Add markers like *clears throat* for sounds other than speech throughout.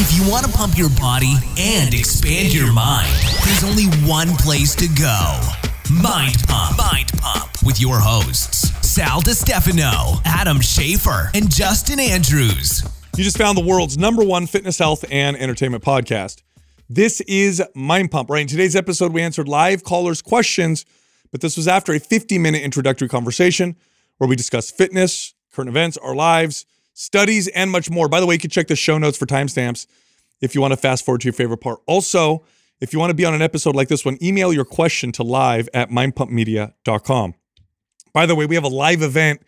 If you want to pump your body and expand your mind, there's only one place to go Mind Pump. Mind Pump with your hosts, Sal DiStefano, Adam Schafer, and Justin Andrews. You just found the world's number one fitness, health, and entertainment podcast. This is Mind Pump, right? In today's episode, we answered live callers' questions, but this was after a 50 minute introductory conversation where we discussed fitness, current events, our lives, studies, and much more. By the way, you can check the show notes for timestamps if you want to fast forward to your favorite part. Also, if you want to be on an episode like this one, email your question to live at mindpumpmedia.com. By the way, we have a live event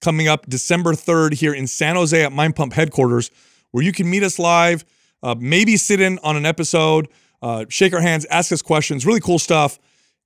coming up December 3rd here in San Jose at Mind Pump headquarters where you can meet us live, uh, maybe sit in on an episode, uh, shake our hands, ask us questions, really cool stuff.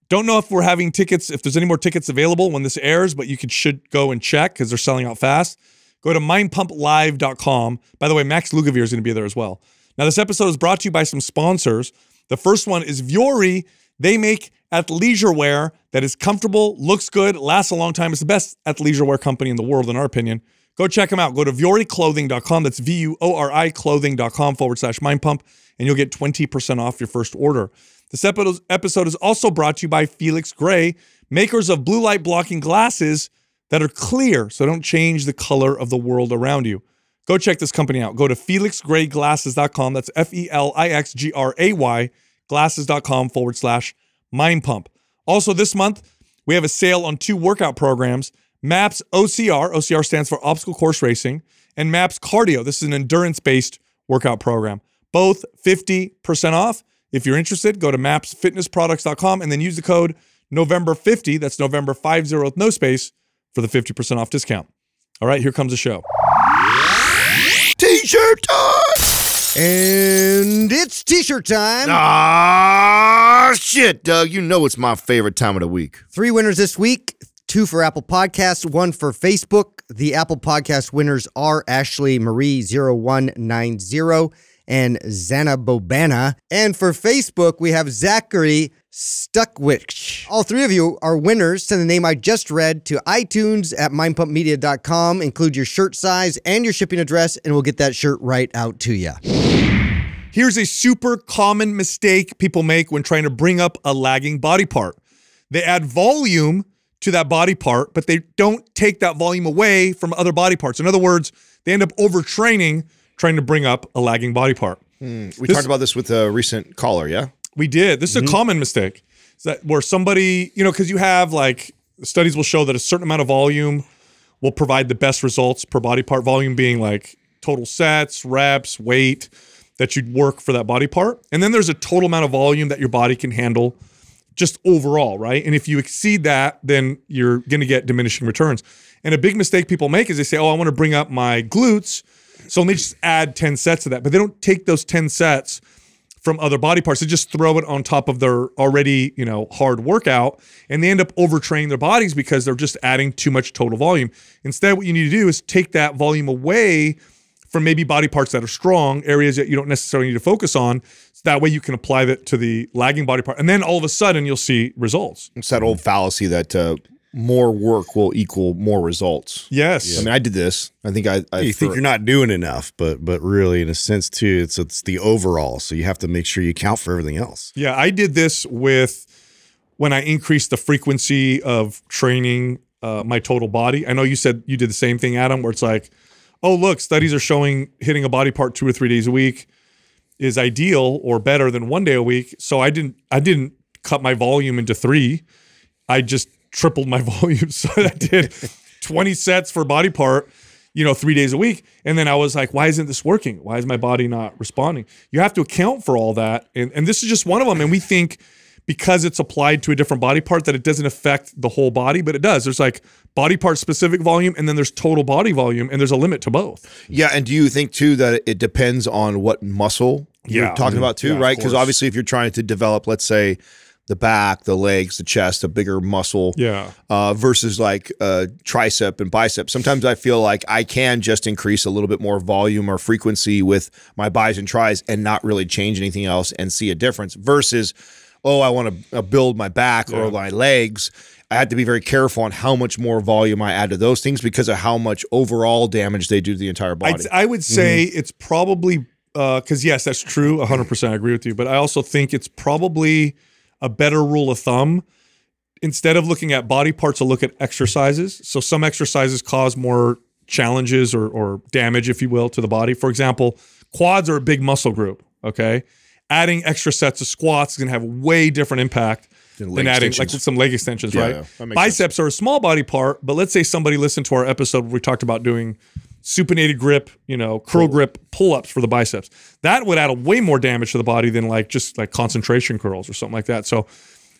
Don't know if we're having tickets, if there's any more tickets available when this airs, but you could, should go and check because they're selling out fast. Go to mindpumplive.com. By the way, Max Lugavere is going to be there as well. Now, this episode is brought to you by some sponsors. The first one is Vuori. They make athleisure wear that is comfortable, looks good, lasts a long time. It's the best athleisure wear company in the world, in our opinion. Go check them out. Go to vuoriclothing.com. That's V U O R I clothing.com forward slash mind pump, and you'll get 20% off your first order. This episode is also brought to you by Felix Gray, makers of blue light blocking glasses that are clear so don't change the color of the world around you. Go check this company out. Go to felixgrayglasses.com. That's F E L I X G R A Y, glasses.com forward slash mind pump. Also, this month, we have a sale on two workout programs MAPS OCR, OCR stands for Obstacle Course Racing, and MAPS Cardio. This is an endurance based workout program. Both 50% off. If you're interested, go to mapsfitnessproducts.com and then use the code November50, that's November 50 with no space, for the 50% off discount. All right, here comes the show. T-shirt time. And it's t-shirt time. Ah, shit, Doug. You know it's my favorite time of the week. Three winners this week. Two for Apple Podcasts, one for Facebook. The Apple Podcast winners are Ashley Marie 0190 and Zana Bobana. And for Facebook, we have Zachary Stuckwich. All three of you are winners. Send the name I just read to iTunes at mindpumpmedia.com. Include your shirt size and your shipping address, and we'll get that shirt right out to you. Here's a super common mistake people make when trying to bring up a lagging body part. They add volume to that body part, but they don't take that volume away from other body parts. In other words, they end up overtraining trying to bring up a lagging body part. Hmm. We talked about this with a recent caller, yeah? We did. This is a mm-hmm. common mistake. Is that where somebody, you know, because you have like studies will show that a certain amount of volume will provide the best results per body part. Volume being like total sets, reps, weight that you'd work for that body part. And then there's a total amount of volume that your body can handle just overall, right? And if you exceed that, then you're going to get diminishing returns. And a big mistake people make is they say, "Oh, I want to bring up my glutes." So me just add 10 sets of that. But they don't take those 10 sets from other body parts. They just throw it on top of their already, you know, hard workout and they end up overtraining their bodies because they're just adding too much total volume. Instead, what you need to do is take that volume away from maybe body parts that are strong, areas that you don't necessarily need to focus on. So that way you can apply that to the lagging body part. And then all of a sudden you'll see results. It's that old fallacy that uh, more work will equal more results. Yes. I mean, I did this. I think I. I you think for- you're not doing enough, but but really, in a sense, too, it's it's the overall. So you have to make sure you count for everything else. Yeah, I did this with when I increased the frequency of training uh, my total body. I know you said you did the same thing, Adam, where it's like, oh, look, studies are showing hitting a body part two or three days a week is ideal or better than one day a week. So I didn't I didn't cut my volume into three. I just tripled my *laughs* volume. So I did *laughs* 20 sets for body part, you know, three days a week. And then I was like, why isn't this working? Why is my body not responding? You have to account for all that. And, and this is just one of them. And we think because it's applied to a different body part that it doesn't affect the whole body, but it does. There's like body part specific volume and then there's total body volume and there's a limit to both. Yeah, and do you think too that it depends on what muscle Yeah. you're talking mm-hmm. about too, Yeah, right? Because obviously, if you're trying to develop, let's say, the back, the legs, the chest, a bigger muscle, Yeah. uh, versus like uh, tricep and bicep. Sometimes I feel like I can just increase a little bit more volume or frequency with my buys and tries and not really change anything else and see a difference. Versus, oh, I want to uh, build my back or my legs. I had to be very careful on how much more volume I add to those things because of how much overall damage they do to the entire body. I'd, I would say it's probably because yes, that's true. 100%. I agree with you. But I also think it's probably a better rule of thumb instead of looking at body parts to look at exercises. So some exercises cause more challenges or, or damage, if you will, to the body. For example, quads are a big muscle group. Okay. Adding extra sets of squats is going to have way different impact Than than adding extensions. like some leg extensions, Yeah, right? yeah, that makes Biceps are a small body part, but let's say somebody listened to our episode where we talked about doing supinated grip, you know, curl grip pull-ups for the biceps. That would add a way more damage to the body than like just like concentration curls or something like that. So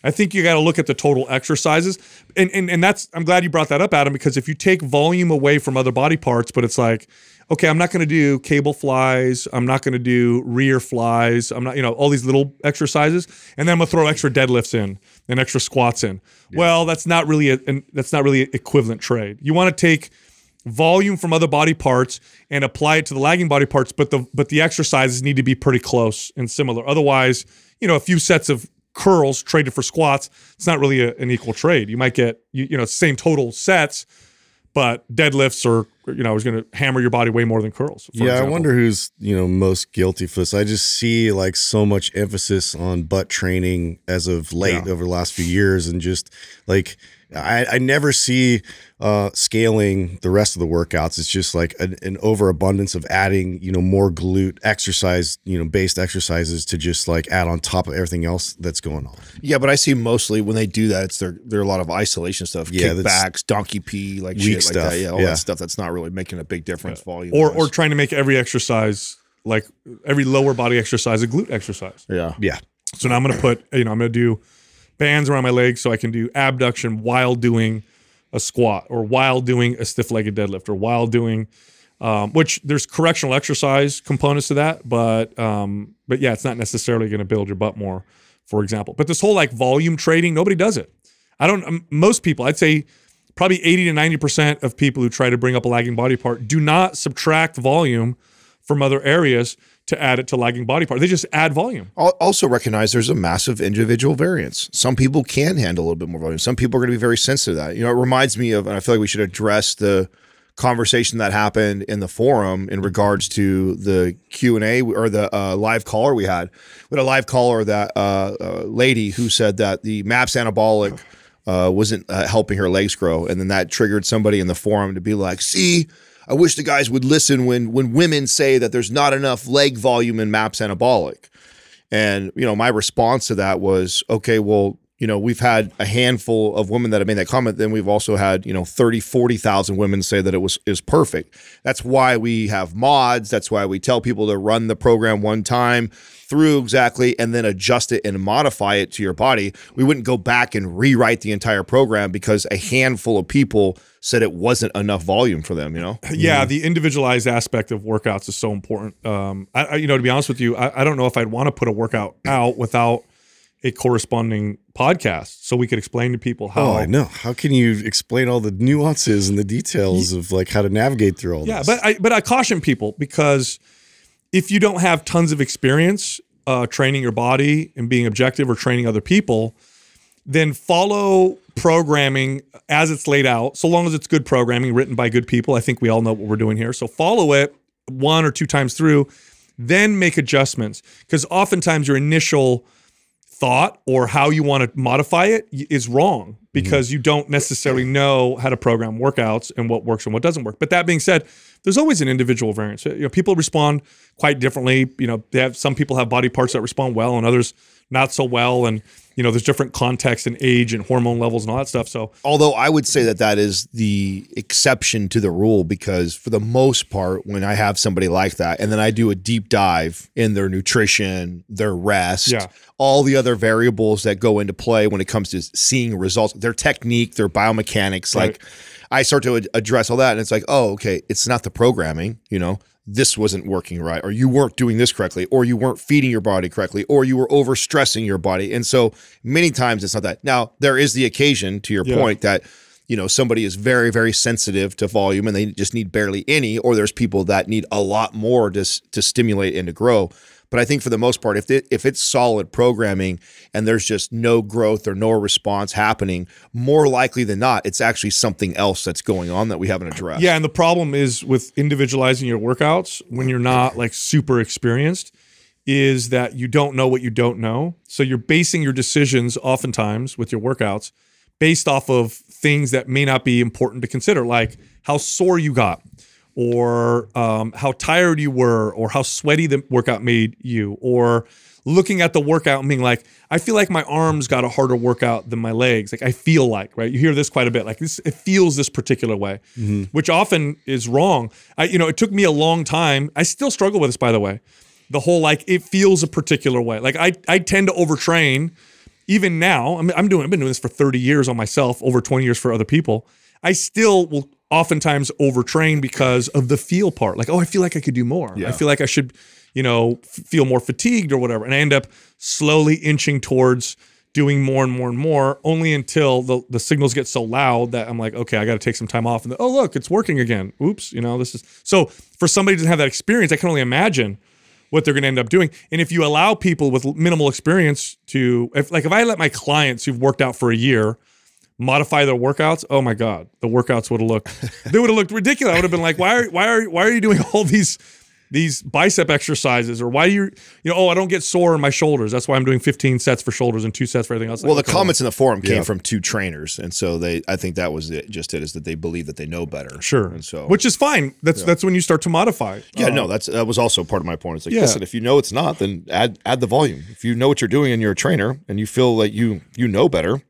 I think you got to look at the total exercises. And, and and that's I'm glad you brought that up, Adam, because if you take volume away from other body parts, but it's like, okay, I'm not going to do cable flies, I'm not going to do rear flies, I'm not, you know, all these little exercises, and then I'm gonna throw extra deadlifts in and extra squats in. Well, that's not really a and that's not really equivalent trade. You want to take volume from other body parts and apply it to the lagging body parts, but the but the exercises need to be pretty close and similar. Otherwise, you know, a few sets of curls traded for squats, it's not really a, an equal trade. You might get you, you know same total sets, but deadlifts are you know is going to hammer your body way more than curls. yeah, I wonder who's you know most guilty for this. I just see like so much emphasis on butt training as of late Yeah. over the last few years, and just like I, I never see uh, scaling the rest of the workouts. It's just like an, an overabundance of adding you know more glute exercise, you know, based exercises to just like add on top of everything else that's going on. Yeah, but I see mostly when they do that, it's their there are a lot of isolation stuff, Yeah, that's- kickbacks, donkey pee, like Weak shit like stuff, that. Yeah, all yeah. that stuff that's not really making a big difference volume. or or trying to make every exercise like every lower body exercise a glute exercise. yeah, Yeah, So now I'm going to put, you know, I'm going to do bands around my legs so I can do abduction while doing a squat or while doing a stiff legged deadlift or while doing, um, which there's correctional exercise components to that, but um, but yeah, it's not necessarily going to build your butt more, for example. But this whole like volume trading, nobody does it. I don't. Um, most people, I'd say, probably 80 to 90 percent of people who try to bring up a lagging body part do not subtract volume from other areas to add it to lagging body part. They just add volume. Also recognize there's a massive individual variance. Some people can handle a little bit more volume. Some people are going to be very sensitive to that. You know, it reminds me of, and I feel like we should address the conversation that happened in the forum in regards to the Q and A or the uh, live caller we had. We had a live caller that uh, uh, lady who said that the MAPS anabolic uh, wasn't uh, helping her legs grow, and then that triggered somebody in the forum to be like, "See." I wish the guys would listen when when women say that there's not enough leg volume in MAPS anabolic. And, you know, my response to that was, okay, well, you know, we've had a handful of women that have made that comment. Then we've also had, you know, 30, 40,000 women say that it was is perfect. That's why we have mods. That's why we tell people to run the program one time through exactly and then adjust it and modify it to your body. We wouldn't go back and rewrite the entire program because a handful of people said it wasn't enough volume for them, you know? *clears throat* Yeah, the individualized aspect of workouts is so important. Um, I, I, you know, to be honest with you, I, I don't know if I'd want to put a workout out without a corresponding podcast, so we could explain to people how. Oh, I know. How can you explain all the nuances and the details of like how to navigate through all Yeah, this? but I but I caution people because if you don't have tons of experience uh, training your body and being objective or training other people, then follow programming as it's laid out. So long as it's good programming written by good people, I think we all know what we're doing here. So follow it one or two times through, then make adjustments because oftentimes your initial thought or how you want to modify it is wrong mm-hmm. because you don't necessarily know how to program workouts and what works and what doesn't work. But that being said, there's always an individual variance. You know, people respond quite differently. You know, they have some people have body parts that respond well and others not so well, and you know, there's different context and age and hormone levels and all that stuff. So Although I would say that that is the exception to the rule because for the most part, when I have somebody like that, and then I do a deep dive in their nutrition, their rest, Yeah. all the other variables that go into play when it comes to seeing results, their technique, their biomechanics, Right. like I start to address all that, and it's like, oh, okay, it's not the programming, you know. This wasn't working right, or you weren't doing this correctly, or you weren't feeding your body correctly, or you were overstressing your body. And so many times it's not that. Now, there is the occasion, to your Yeah. point, that you know somebody is very very sensitive to volume and they just need barely any or there's people that need a lot more to s- to stimulate and to grow but I think for the most part if it, if it's solid programming and there's just no growth or no response happening more likely than not it's actually something else that's going on that we haven't addressed Yeah, and the problem is with individualizing your workouts when you're not like super experienced is that you don't know what you don't know. So you're basing your decisions oftentimes with your workouts based off of things that may not be important to consider, like how sore you got, or um, how tired you were, or how sweaty the workout made you, or looking at the workout and being like, I feel like my arms got a harder workout than my legs. Like I feel like, right? You hear this quite a bit. Like this, it feels this particular way, which often is wrong. I, you know, it took me a long time. I still struggle with this, by the way. The whole like it feels a particular way. Like I, I tend to overtrain. Even now, I mean, I'm doing. I've been doing this for 30 years on myself, over 20 years for other people. I still will oftentimes overtrain because of the feel part. Like, oh, I feel like I could do more. I feel like I should, you know, f- feel more fatigued or whatever. And I end up slowly inching towards doing more and more and more, only until the, the signals get so loud that I'm like, okay, I got to take some time off. And then, oh, look, it's working again. Oops, you know, this is so for somebody doesn't have that experience, I can only imagine what they're going to end up doing. And if you allow people with minimal experience to, if like if I let my clients who've worked out for a year modify their workouts, oh my god, the workouts would have looked they would have looked ridiculous. I would have been like, why are why are why are you doing *laughs* all these these bicep exercises or why do you you know oh I don't get sore in my shoulders that's why I'm doing 15 sets for shoulders and two sets for everything else. well, Like, the comments in the forum came Yeah. from two trainers, and so they, I think that was it, just it, is that they believe that they know better. sure, and so which is fine. That's that's when you start to modify. Yeah, Uh, no, that's that was also part of my point. It's like, Yeah. listen, if you know it's not, then add add the volume. If you know what you're doing and you're a trainer and you feel like you you know better,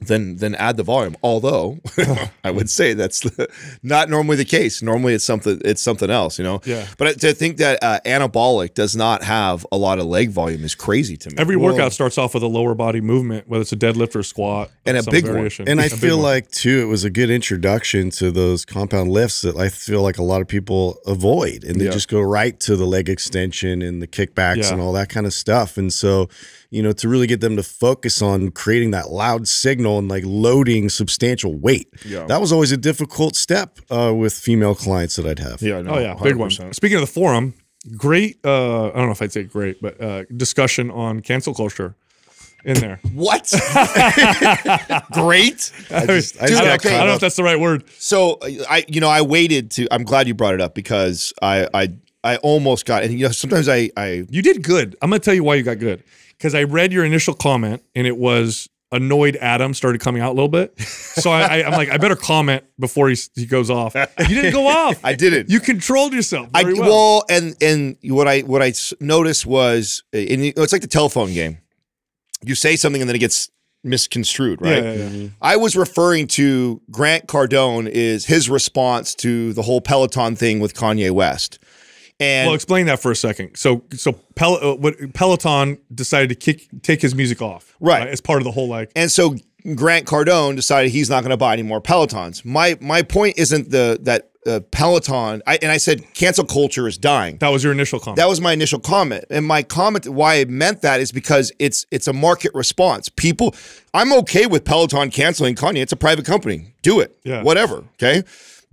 then then add the volume. Although *laughs* I would say that's the, *laughs* not normally the case. Normally it's something it's something else, you know. Yeah. But I- to think that uh, anabolic does not have a lot of leg volume is crazy to me. Every workout starts off with a lower body movement, whether it's a deadlift or a squat, And a some big one. And I A big feel one. like too, it was a good introduction to those compound lifts that I feel like a lot of people avoid, and they Yeah. just go right to the leg extension and the kickbacks Yeah. and all that kind of stuff. And so, you know, to really get them to focus on creating that loud signal and like loading substantial weight, Yeah. that was always a difficult step uh, with female clients that I'd have. yeah, no, Oh yeah, big one. Speaking of the forum, great. Uh, I don't know if I'd say great, but uh, discussion on cancel culture in there. *laughs* What? *laughs* Great. I just, I Dude, just I, got don't, I don't know if that's the right word. So I, you know, I waited to. I'm glad you brought it up because I, I, I almost got. And you know, sometimes I, I, You did good. I'm gonna tell you why you got good because I read your initial comment and it was annoyed Adam started coming out a little bit. So I, I'm like, I better comment before he he goes off. You didn't go off. *laughs* I didn't. You controlled yourself. I Very well. well. and and what I what I noticed was, uh, and it's like the telephone game. You say something and then it gets misconstrued, right? Yeah, yeah, yeah. I was referring to Grant Cardone is his response to the whole Peloton thing with Kanye West. And Well, explain that for a second. So, so Pel- uh, what, Peloton decided to kick take his music off, Right. As part of the whole like, And so Grant Cardone decided he's not going to buy any more Pelotons. My my point isn't the that uh, Peloton. I, and I said cancel culture is dying. that was your initial comment. That was my initial comment, and my comment why I meant that is because it's it's a market response. People, I'm okay with Peloton canceling Kanye. It's a private company. Do it. Yeah. Whatever. Okay.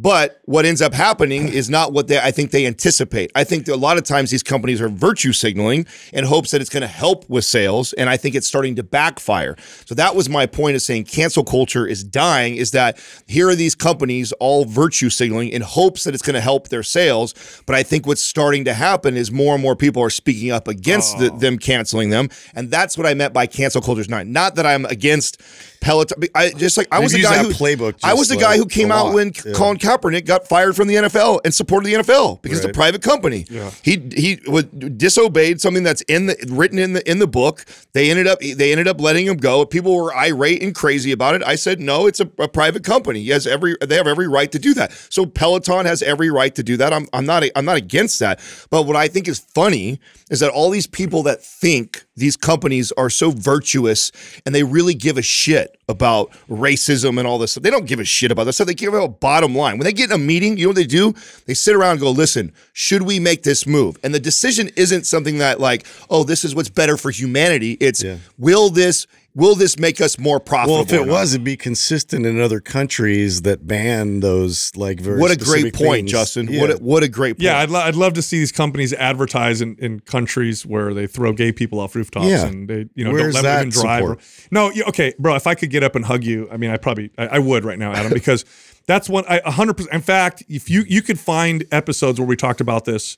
But what ends up happening is not what they I think they anticipate. I think that a lot of times these companies are virtue signaling in hopes that it's going to help with sales, and I think it's starting to backfire. So that was my point of saying cancel culture is dying. Is that here are these companies all virtue signaling in hopes that it's going to help their sales, but I think what's starting to happen is more and more people are speaking up against the, oh. them canceling them, and that's what I meant by cancel culture is dying. Not that I'm against Peloton. I just like I They've was the guy who playbook I was the guy who came out lot. when Yeah. Colin Kaepernick got fired from the NFL and supported the NFL because it's a private company. He he was disobeyed something that's in the written in the in the book. They ended up they ended up letting him go. People were irate and crazy about it. I said no, it's a, a private company. He has every they have every right to do that. So Peloton has every right to do that. I'm I'm not I'm not against that. But what I think is funny is that all these people that think these companies are so virtuous and they really give a shit about racism and all this stuff. They don't give a shit about this stuff. They care about bottom line. When they get in a meeting, you know what they do? They sit around and go, listen, should we make this move? And the decision isn't something that like, oh, this is what's better for humanity. It's Yeah. will this will this make us more profitable? Well, if it was, it'd be consistent in other countries that ban those like very. what a great point, things. Justin. Yeah. What a, what a great point. Yeah, I'd, lo- I'd love to see these companies advertise in, in countries where they throw gay people off rooftops Yeah. and they you know Where's don't let them even drive. support? No, you, okay, bro. If I could get up and hug you, I mean, I probably I, I would right now, Adam, *laughs* because that's one I hundred percent. In fact, if you you could find episodes where we talked about this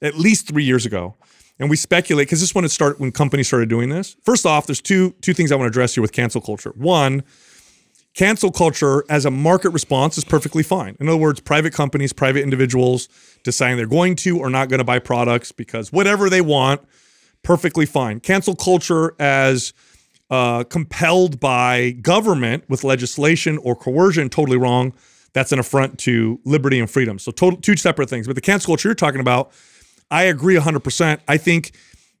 at least three years ago, and we speculate because this one it started when companies started doing this. First off, there's two two things I want to address here with cancel culture. One cancel culture as a market response is perfectly fine. In other words, private companies, private individuals deciding they're going to or not going to buy products because whatever they want, perfectly fine. Cancel culture as uh, compelled by government with legislation or coercion, totally wrong. That's an affront to liberty and freedom. So, total, two separate things. But the cancel culture you're talking about, I agree 100%. I think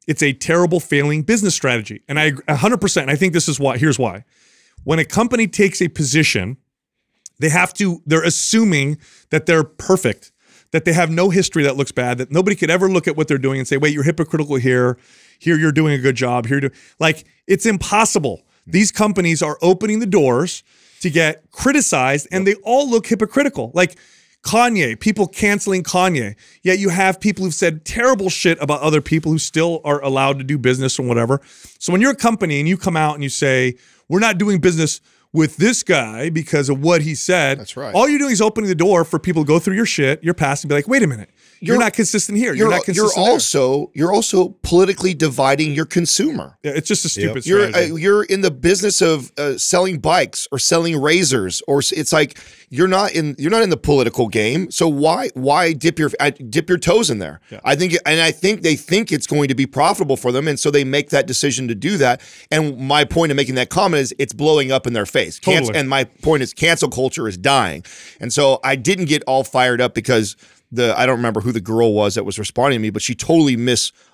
it's a terrible failing business strategy. And I 100%. And I think this is why. Here's why when a company takes a position, they have to, they're assuming that they're perfect, that they have no history that looks bad, that nobody could ever look at what they're doing and say, wait, you're hypocritical here. Here you're doing a good job. Here, like it's impossible. These companies are opening the doors to get criticized, and they all look hypocritical. Like Kanye, people canceling Kanye. Yet you have people who've said terrible shit about other people who still are allowed to do business and whatever. So when you're a company and you come out and you say, we're not doing business with this guy because of what he said. That's right. All you're doing is opening the door for people to go through your shit, your past, and be like, wait a minute. You're, You're- not consistent here. You're, You're, not you're consistent. there." also you're also politically dividing your consumer. Yeah, it's just a stupid You're uh, you're in the business of uh, selling bikes or selling razors, or it's like you're not in you're not in the political game. So why why dip your I, dip your toes in there? Yeah. I think, and I think they think it's going to be profitable for them, and so they make that decision to do that. And my point of making that comment is it's blowing up in their face. Canc- Totally. and my point is cancel culture is dying, and so I didn't get all fired up because. The, I don't remember who the girl was that was responding to me, but she totally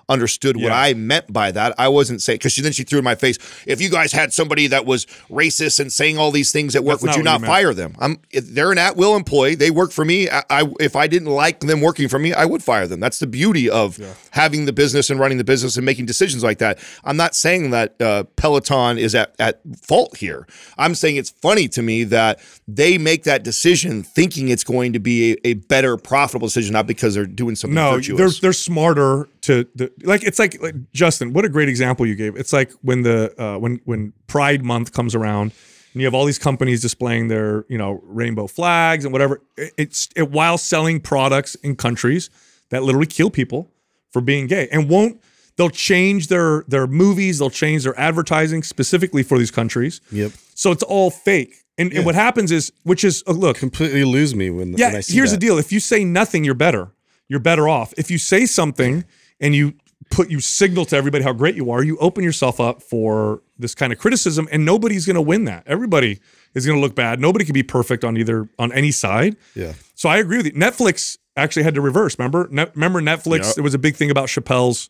misunderstood what Yeah. I meant by that. I wasn't saying because then she threw in my face. If you guys had somebody that was racist and saying all these things at work, That's would not you not you fire them? I'm. They're an at-will employee. They work for me. I, I if I didn't like them working for me, I would fire them. That's the beauty of having the business and running the business and making decisions like that. I'm not saying that uh, Peloton is at at fault here. I'm saying it's funny to me that they make that decision thinking it's going to be a, a better profitable decision, not because they're doing something no, virtuous. they're they're smarter to the, like. It's like, like Justin. What a great example you gave. It's like when the uh, when when Pride Month comes around, and you have all these companies displaying their you know rainbow flags and whatever. It, it's it, while selling products in countries that literally kill people for being gay and won't. They'll change their their movies. They'll change their advertising specifically for these countries. Yep. So it's all fake. And, and what happens is, which is, oh, look, Completely lose me when, yeah, when I see here's that. the deal. If you say nothing, you're better. You're better off. If you say something and you put you signal to everybody how great you are, you open yourself up for this kind of criticism, and nobody's going to win that. Everybody is going to look bad. Nobody can be perfect on either on any side. Yeah. So I agree with you. Netflix actually had to reverse. Remember, ne- remember Netflix. Yep. There was a big thing about Chappelle's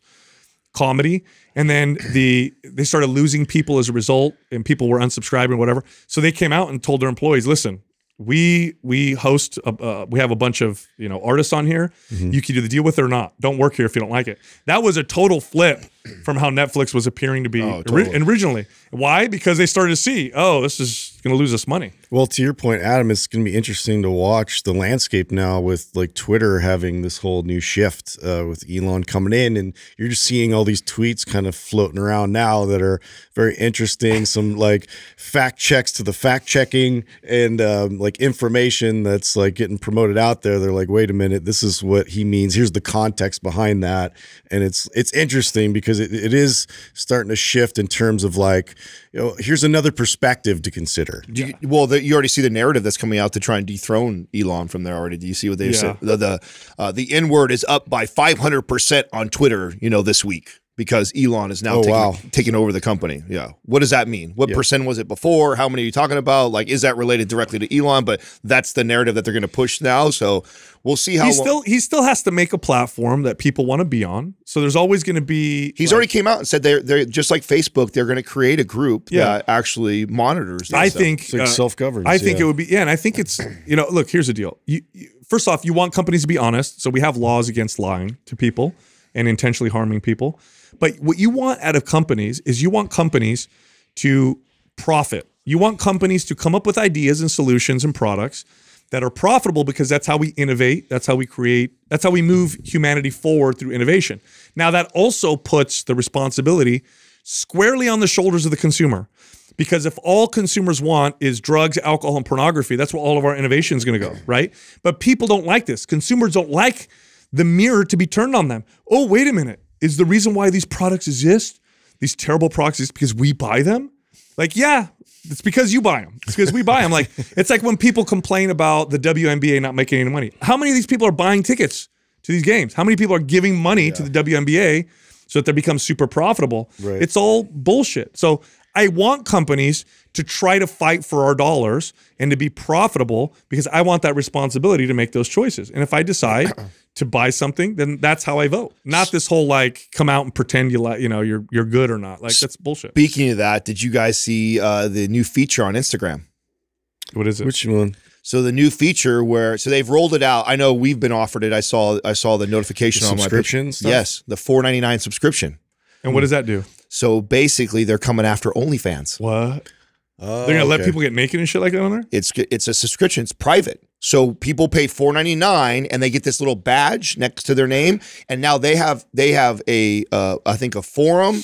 comedy, and then the they started losing people as a result, and people were unsubscribing, whatever. So they came out and told their employees, "Listen, we we host a, uh, we have a bunch of you know artists on here. Mm-hmm. You can either deal with it or not. Don't work here if you don't like it." That was a total flip *clears throat* from how Netflix was appearing to be Oh, ori- originally. Why? Because they started to see, oh, this is going to lose us money. Well, to your point, Adam, it's going to be interesting to watch the landscape now with like Twitter having this whole new shift uh, with Elon coming in, and you're just seeing all these tweets kind of floating around now that are very interesting. Some like fact checks to the fact checking and um, like information that's like getting promoted out there. They're like, wait a minute, this is what he means. Here's the context behind that, and it's it's interesting because it, it is starting to shift in terms of like, you know, here's another perspective to consider. You, well, the, you already see the narrative that's coming out to try and dethrone Elon from there already. Do you see what they Yeah. said? The the, uh, the N word is up by five hundred percent on Twitter. You know, this week because Elon is now Oh, taking, wow. taking over the company. Yeah. What does that mean? What percent was it before? How many are you talking about? Like, is that related directly to Elon? But that's the narrative that they're going to push now. So we'll see how he long- still he still has to make a platform that people want to be on. So there's always going to be He's like, already came out and said they're they're just like Facebook. They're going to create a group Yeah. that actually monitors. I stuff. think It's like uh, self-governance, I think yeah. it would be yeah, and I think it's you know look here's the deal. You, you first off you want companies to be honest, so we have laws against lying to people and intentionally harming people. But what you want out of companies is you want companies to profit. You want companies to come up with ideas and solutions and products that are profitable because that's how we innovate, that's how we create, that's how we move humanity forward through innovation. Now that also puts the responsibility squarely on the shoulders of the consumer. Because if all consumers want is drugs, alcohol, and pornography, that's where all of our innovation is going to go, right? But people don't like this. Consumers don't like the mirror to be turned on them. Oh, wait a minute. Is the reason why these products exist, these terrible products, is because we buy them? Like, yeah, it's because you buy them. It's because we buy them. Like, *laughs* it's like when people complain about the WNBA not making any money. How many of these people are buying tickets to these games? How many people are giving money to the WNBA so that they become super profitable? Right. It's all bullshit. So I want companies to try to fight for our dollars and to be profitable because I want that responsibility to make those choices. And if I decide *clears throat* to buy something, then that's how I vote. Not this whole like come out and pretend you like you know you're you're good or not. Like that's bullshit. Speaking of that, did you guys see uh, the new feature on Instagram? What is it? Which one? So the new feature where so they've rolled it out. I know we've been offered it. I saw I saw the notification The on my subscription? Yes, the four ninety nine subscription. and what does that do? So basically, they're coming after OnlyFans. What? Oh, They're gonna let people get naked and shit like that on there? It's it's a subscription. It's private. So people pay four ninety nine and they get this little badge next to their name. And now they have they have a uh, I think a forum.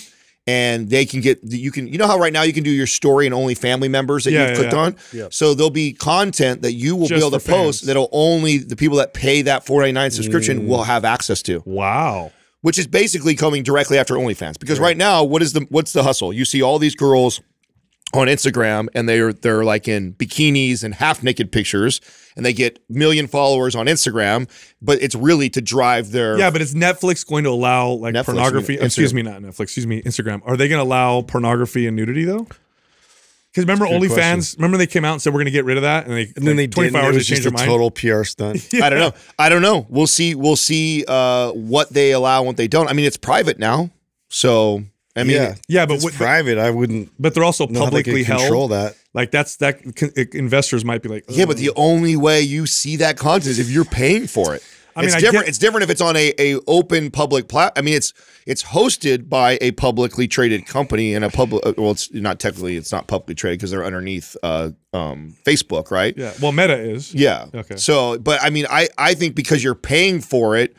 And they can get you can you know how right now you can do your story and only family members that Yeah, you've yeah, clicked yeah. on. Yep. So there'll be content that you will Just be able to for fans. post that'll only the people that pay that four ninety nine subscription will have access to Wow. which is basically coming directly after OnlyFans. Because right. now, what is the what's the hustle? You see all these girls on Instagram and they're they're like in bikinis and half naked pictures and they get million followers on Instagram, but it's really to drive their Yeah, but is Netflix going to allow like Netflix, pornography? mean, Excuse me, not Netflix. Excuse me, Instagram. Are they going to allow pornography and nudity though? Because remember, That's a good OnlyFans. Remember they came out and said we're going to get rid of that, and they And then they like, 24 didn't. hours it they was changed just their a mind. total PR stunt. *laughs* I don't know. I don't know. We'll see. We'll see uh, what they allow what they don't. I mean, it's private now, so I mean, yeah, Yeah, but it's what- private. I wouldn't But they're also know how they could control held. that. Like that's that con- investors might be like, Yeah, but the only way you see that content is if you're paying for it. I mean, it's I different. get- it's different if it's on a, a open public plat. I mean, it's it's hosted by a publicly traded company and a public. uh, Well, it's not technically it's not publicly traded because they're underneath uh, um, Facebook, right? yeah. Well, Meta is. Yeah. Okay. So, but I mean, I I think because you're paying for it,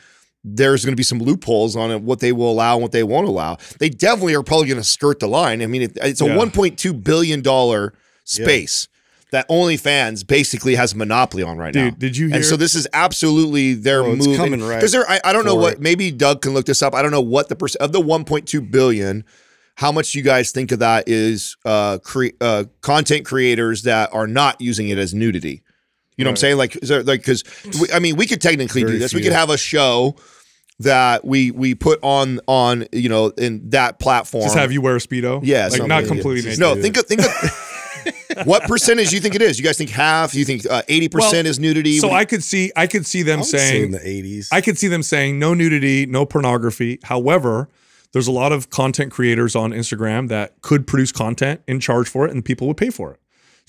there's going to be some loopholes on it, what they will allow and what they won't allow. They definitely are probably going to skirt the line. I mean, it, it's a Yeah. 1.2 billion dollar space. That OnlyFans basically has a monopoly on right now. Did you hear? And so this is absolutely their Oh, move. coming right Because I, I don't know what. it. Maybe Doug can look this up. I don't know what the percent of the 1.2 billion. How much you guys think of that is uh, cre- uh, content creators that are not using it as nudity? You know what I'm saying? Like, is there, like, because I mean, we could technically do Very this. We could have a show that we we put on on you know in that platform. just have you wear a speedo. Yeah, like not completely yeah. no, think of think of *laughs* what percentage do you think it is? You guys think half? You think uh, eighty Well, percent is nudity? So you- I could see, I could see them I would saying, in the '80s. I could see them saying no nudity, no pornography. However, there's a lot of content creators on Instagram that could produce content and charge for it, and people would pay for it.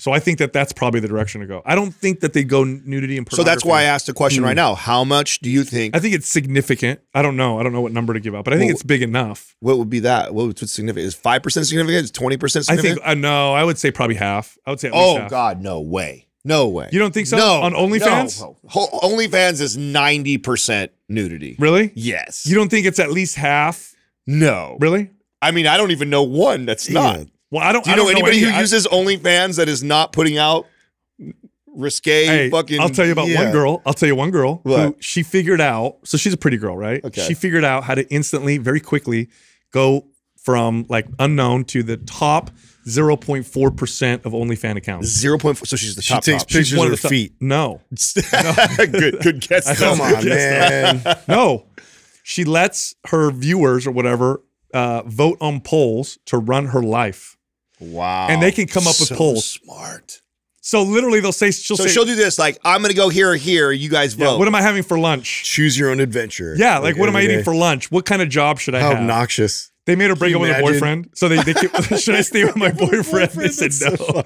So I think that that's probably the direction to go. I don't think that they go nudity and so that's why I asked the question right now. How much do you think? I think it's significant. I don't know. I don't know what number to give out, but I think Well, it's big enough. What would be that? What what's significant? Is five percent significant? Is twenty percent significant? I think uh, no. I would say probably half. I would say at least oh. God, no way, no way. You don't think so? No, On OnlyFans? No. OnlyFans is ninety percent nudity. Really? Yes. You don't think it's at least half? no. Really? I mean, I don't even know one that's not. Yeah. Well, I don't. Do you know don't anybody any- who I- uses OnlyFans that is not putting out risque Hey, fucking? I'll tell you about one girl. I'll tell you one girl who she figured out. So she's a pretty girl, right? Okay. She figured out how to instantly, very quickly, go from like unknown to the top 0.4 percent of OnlyFans accounts. Zero point four. So she's the She top. takes top. pictures one of her the top- feet. No, *laughs* good, good guess. *laughs* Come on, man. *laughs* no. She lets her viewers or whatever uh, vote on polls to run her life, Wow. and they can come up with polls. Smart. So literally, they'll say, "She'll So say, she'll do this. Like, I'm going to go here or here. You guys yeah, vote. what am I having for lunch? Choose your own adventure. Yeah, like, what am I eating day. for lunch? What kind of job should I How have? obnoxious. They made her break up with her boyfriend. So they, they kept, *laughs* should I stay with my *laughs* boyfriend? *laughs* They said That's so no.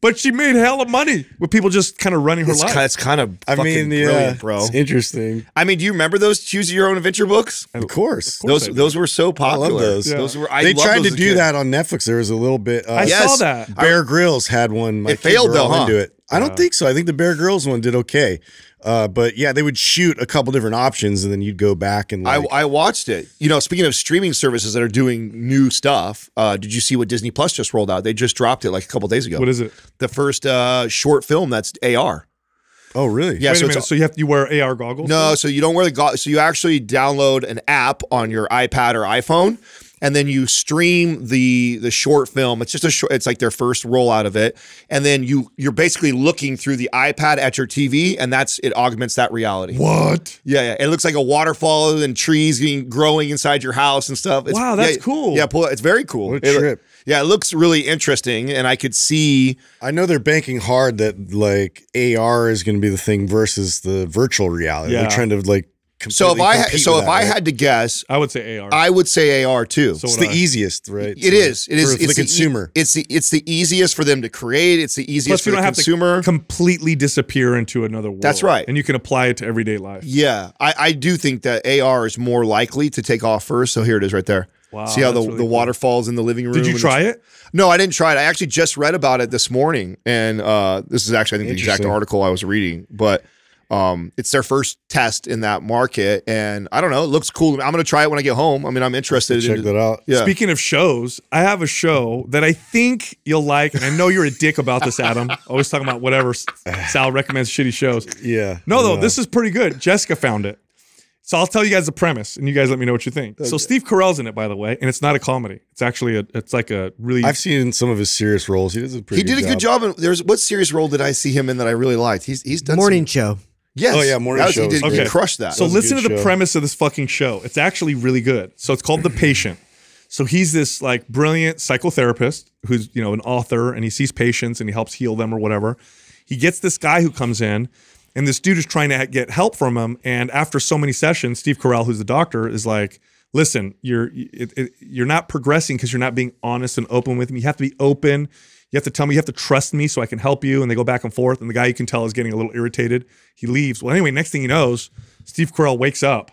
but she made hella money with people just kind of running her It's life. kind, it's kind of I mean, yeah, brilliant, bro. It's interesting. I mean, do you remember those choose your own adventure books? Of course. course Those those were so I popular. love those. Yeah. Those were. I they loved tried those to do kid. that on Netflix. There was a little bit. Uh, I Yes. saw that. Bear Grylls had one. My It failed though, huh? Into it. I don't think so. I think the Bear Grylls one did okay. Uh, but yeah, they would shoot a couple different options, and then you'd go back and like, I, I watched it. You know, speaking of streaming services that are doing new stuff, uh, did you see what Disney Plus just rolled out? They just dropped it like a couple days ago. What is it? the first uh, short film that's AR? oh really? Yeah, Wait so a it's minute. So you have you wear AR goggles? No, so you don't wear the go- so you actually download an app on your iPad or iPhone and then you stream the the short film. It's just a short it's like their first rollout of it. And then you you're basically looking through the iPad at your TV and that's it augments that reality. What? Yeah, yeah. It looks like a waterfall and trees being growing inside your house and stuff. It's, Wow, that's yeah, cool. Yeah, pull, it's very cool. What a It- trip. yeah, it looks really interesting, and I could see. I know they're banking hard that like AR is going to be the thing versus the virtual reality. Yeah. They're trying to like. So if I ha- so if that, I right? had to guess, I would say AR. I would say AR too. So it's the I. easiest, right? It is. It is. for, for it's the e- consumer. it's the it's the easiest for them to create. It's the easiest Plus, for you the don't have consumer. to completely disappear into another world. That's right. And you can apply it to everyday life. yeah, I, I do think that AR is more likely to take off first. So here it is, right there. Wow, See how the, really the cool. waterfalls in the living room. Did you try it? No, I didn't try it. I actually just read about it this morning, and uh, this is actually I think the exact article I was reading, but. Um, it's their first test in that market, and I don't know. It looks cool. I'm going to try it when I get home. I mean, I'm interested. Check in that out. Yeah. Speaking of shows, I have a show that I think you'll like, and I know you're a dick about this, Adam. *laughs* Always talking about whatever Sal recommends shitty shows. Yeah. No, though, Yeah. this is pretty good. Jessica found it. So I'll tell you guys the premise, and you guys let me know what you think. So Steve Carell's in it, by the way, and it's not a comedy. It's actually a. It's like a really. I've seen some of his serious roles. He does a pretty. he did a good job. In, there's what serious role did I see him in that I really liked? He's he's done Morning Some, show. Yes. Oh, yeah, Morning That was- Show He did good. he crushed that. So was a listen to the show. premise of this fucking show. It's actually really good. So it's called The Patient. So he's this like brilliant psychotherapist who's, you know, an author and he sees patients and he helps heal them or whatever. He gets this guy who comes in and this dude is trying to get help from him and after so many sessions, Steve Carell who's the doctor is like, "Listen, you're it, it, you're not progressing because you're not being honest and open with me. You have to be open. You have to tell me, you have to trust me so I can help you. And they go back and forth. And the guy you can tell is getting a little irritated. He leaves. Well, anyway, next thing he knows, Steve Carell wakes up.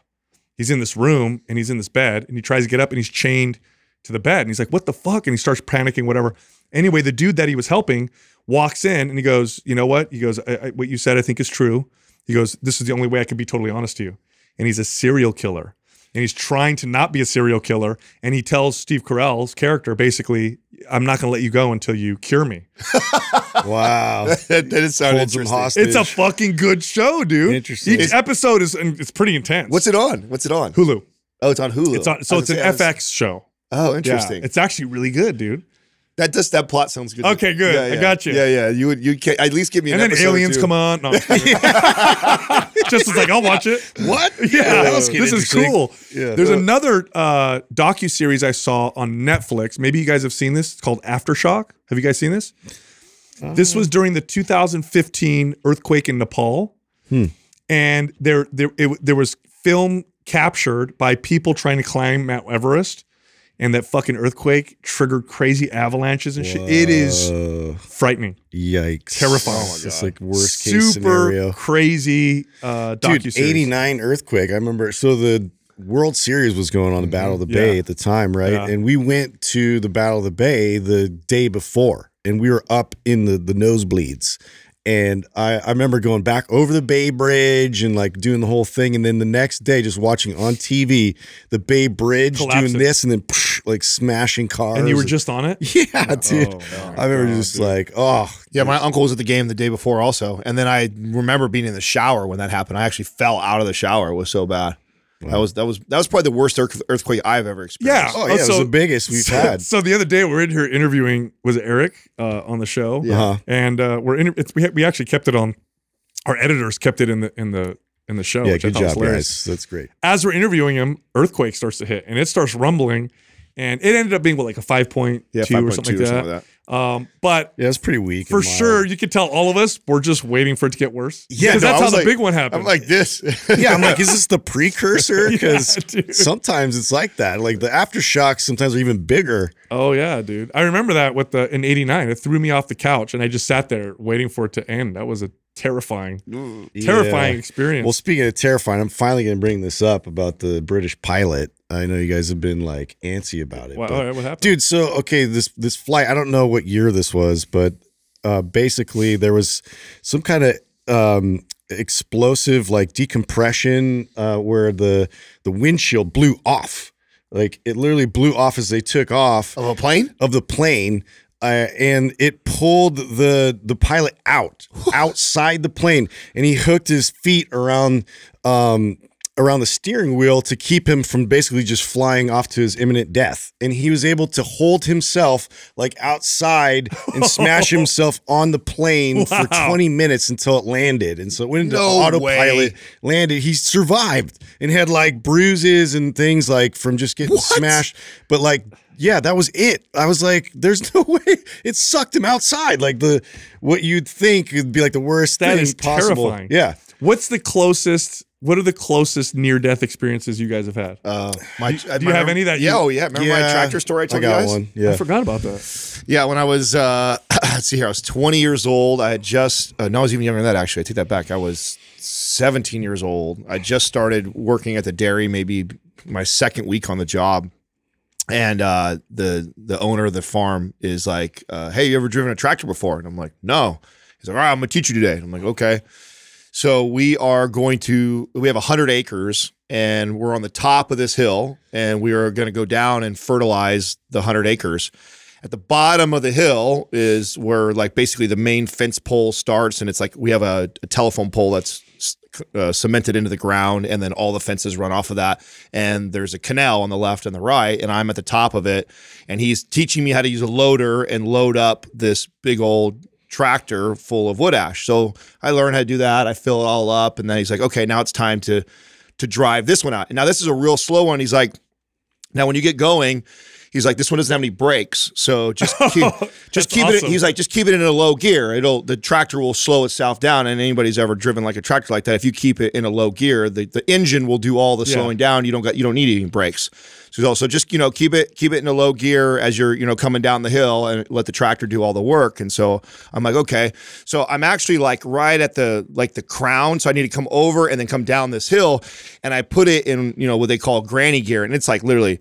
He's in this room and he's in this bed and he tries to get up and he's chained to the bed. And he's like, what the fuck? And he starts panicking, whatever. Anyway, the dude that he was helping walks in and he goes, you know what? He goes, I, I, what you said, I think is true. He goes, this is the only way I can be totally honest to you. And he's a serial killer. And he's trying to not be a serial killer. And he tells Steve Carell's character, basically, I'm not going to let you go until you cure me. *laughs* Wow. *laughs* that, that did sound Holds interesting. hostage. It's a fucking good show, dude. Interesting. Each episode is, and it's pretty intense. What's it on? What's it on? Hulu. Oh, it's on Hulu. It's on, so it's an gonna say, I was- FX show. Oh, Yeah, interesting. it's actually really good, dude. that does that plot sounds good. Okay, good. Yeah, I got you. Yeah, yeah. You would you can at least give me an And then episode aliens two. come on. No, *laughs* just like I'll watch it. *laughs* what? Yeah, this is cool. Yeah. There's another uh, docu series I saw on Netflix. Maybe you guys have seen this. It's called Aftershock. Have you guys seen this? This was during the 2015 earthquake in Nepal, and there there it, there was film captured by people trying to climb Mount Everest, and that fucking earthquake triggered crazy avalanches and shit. It is frightening, yikes. Terrifying. Oh my It's like worst case super scenario. crazy uh, Dude, 89 earthquake. I remember. So the World Series was going on the Battle of the Bay Yeah. at the time, right? Yeah. And we went to the Battle of the Bay the day before, and we were up in the the nosebleeds. And I, I remember going back over the Bay Bridge and like doing the whole thing. And then the next day, just watching on TV the Bay Bridge Collapsing. doing this and then psh, like smashing cars. And you were just on it. *laughs* yeah, oh, dude. Oh, I remember oh, just like, oh, Yeah, my uncle was at the game the day before also, and then I remember being in the shower when that happened. I actually fell out of the shower. It was so bad. That was that was that was probably the worst earth- earthquake I've ever experienced. Yeah, oh yeah, it was the biggest we've so, had. So the other day we were in here interviewing was it Eric uh, on the show, Uh-huh. and uh, we're in, it's, we we actually kept it on. Our editors kept it in the in the in the show. Yeah, which I good thought was job, hilarious. guys. That's great. As we're interviewing him, earthquake starts to hit, and it starts rumbling, and it ended up being what like a five point Yeah, two or 5.2 something like or that. something like that. Um, but Yeah, it's pretty weak. for sure, you could tell all of us we're just waiting for it to get worse. Yeah, because no, that's how was the like- big one happened. I'm like this. Yeah, I'm like, is this the precursor? *laughs* Because dude. sometimes it's like that. Like the aftershocks sometimes are even bigger. oh yeah, dude. I remember that with the in '89. It threw me off the couch, and I just sat there waiting for it to end. That was a terrifying, terrifying Yeah. experience. Well, speaking of terrifying, I'm finally going to bring this up about the British pilot. I know you guys have been like antsy about it. Wow, but- all right, what happened? dude so okay this this flight i don't know what year this was but uh basically there was some kind of um explosive like decompression uh where the the windshield blew off like it literally blew off as they took off Of a plane? of the plane uh, and it pulled the the pilot out *laughs* outside the plane and he hooked his feet around um around the steering wheel to keep him from basically just flying off to his imminent death. And he was able to hold himself like outside and smash *laughs* himself on the plane for 20 minutes until it landed. And so it went into No autopilot way. landed. He survived and had like bruises and things like from just getting smashed. But like yeah that was it. I was like there's no *laughs* way. It sucked him outside. Like the what you'd think would be like the worst That thing is possible. terrifying. yeah. What's the closest? What are the closest near-death experiences you guys have had? Uh, my, do you have any that Yeah, you- oh yeah. Remember my tractor story I told I got you guys? one yeah I forgot about that. Yeah, when I was uh *clears throat* let's see here, I was 20 years old. I had just uh, no, I was even younger than that actually. I take that back. I was 17 years old. I just started working at the dairy, maybe my second week on the job. And uh the the owner of the farm is like, uh, "Hey, you ever driven a tractor before?" And I'm like, "No." He's like, "All right, I'm gonna teach you today." And I'm like, "Okay." So we are going to we have 100 acres and we're on the top of this hill and we are going to go down and fertilize the 100 acres. At the bottom of the hill is where like basically the main fence pole starts and it's like we have a, a telephone pole that's uh, cemented into the ground and then all the fences run off of that and there's a canal on the left and the right and I'm at the top of it and he's teaching me how to use a loader and load up this big old tractor full of wood ash. So I learned how to do that. I fill it all up, and then he's like, "Okay, now it's time to to drive this one out." And now this is a real slow one. He's like, "Now when you get going." He's like, this one doesn't have any brakes, so just *laughs* keep, oh, just That's keep it. He's like, just keep it in a low gear. It'll the tractor will slow itself down. And anybody's ever driven like a tractor like that, if you keep it in a low gear, the, the engine will do all the Yeah. slowing down. You don't got you don't need any brakes. So also just you know keep it keep it in a low gear as you're you know coming down the hill and let the tractor do all the work. And so I'm like okay, so I'm actually like right at the like the crown, so I need to come over and then come down this hill, and I put it in you know what they call granny gear, and it's like literally.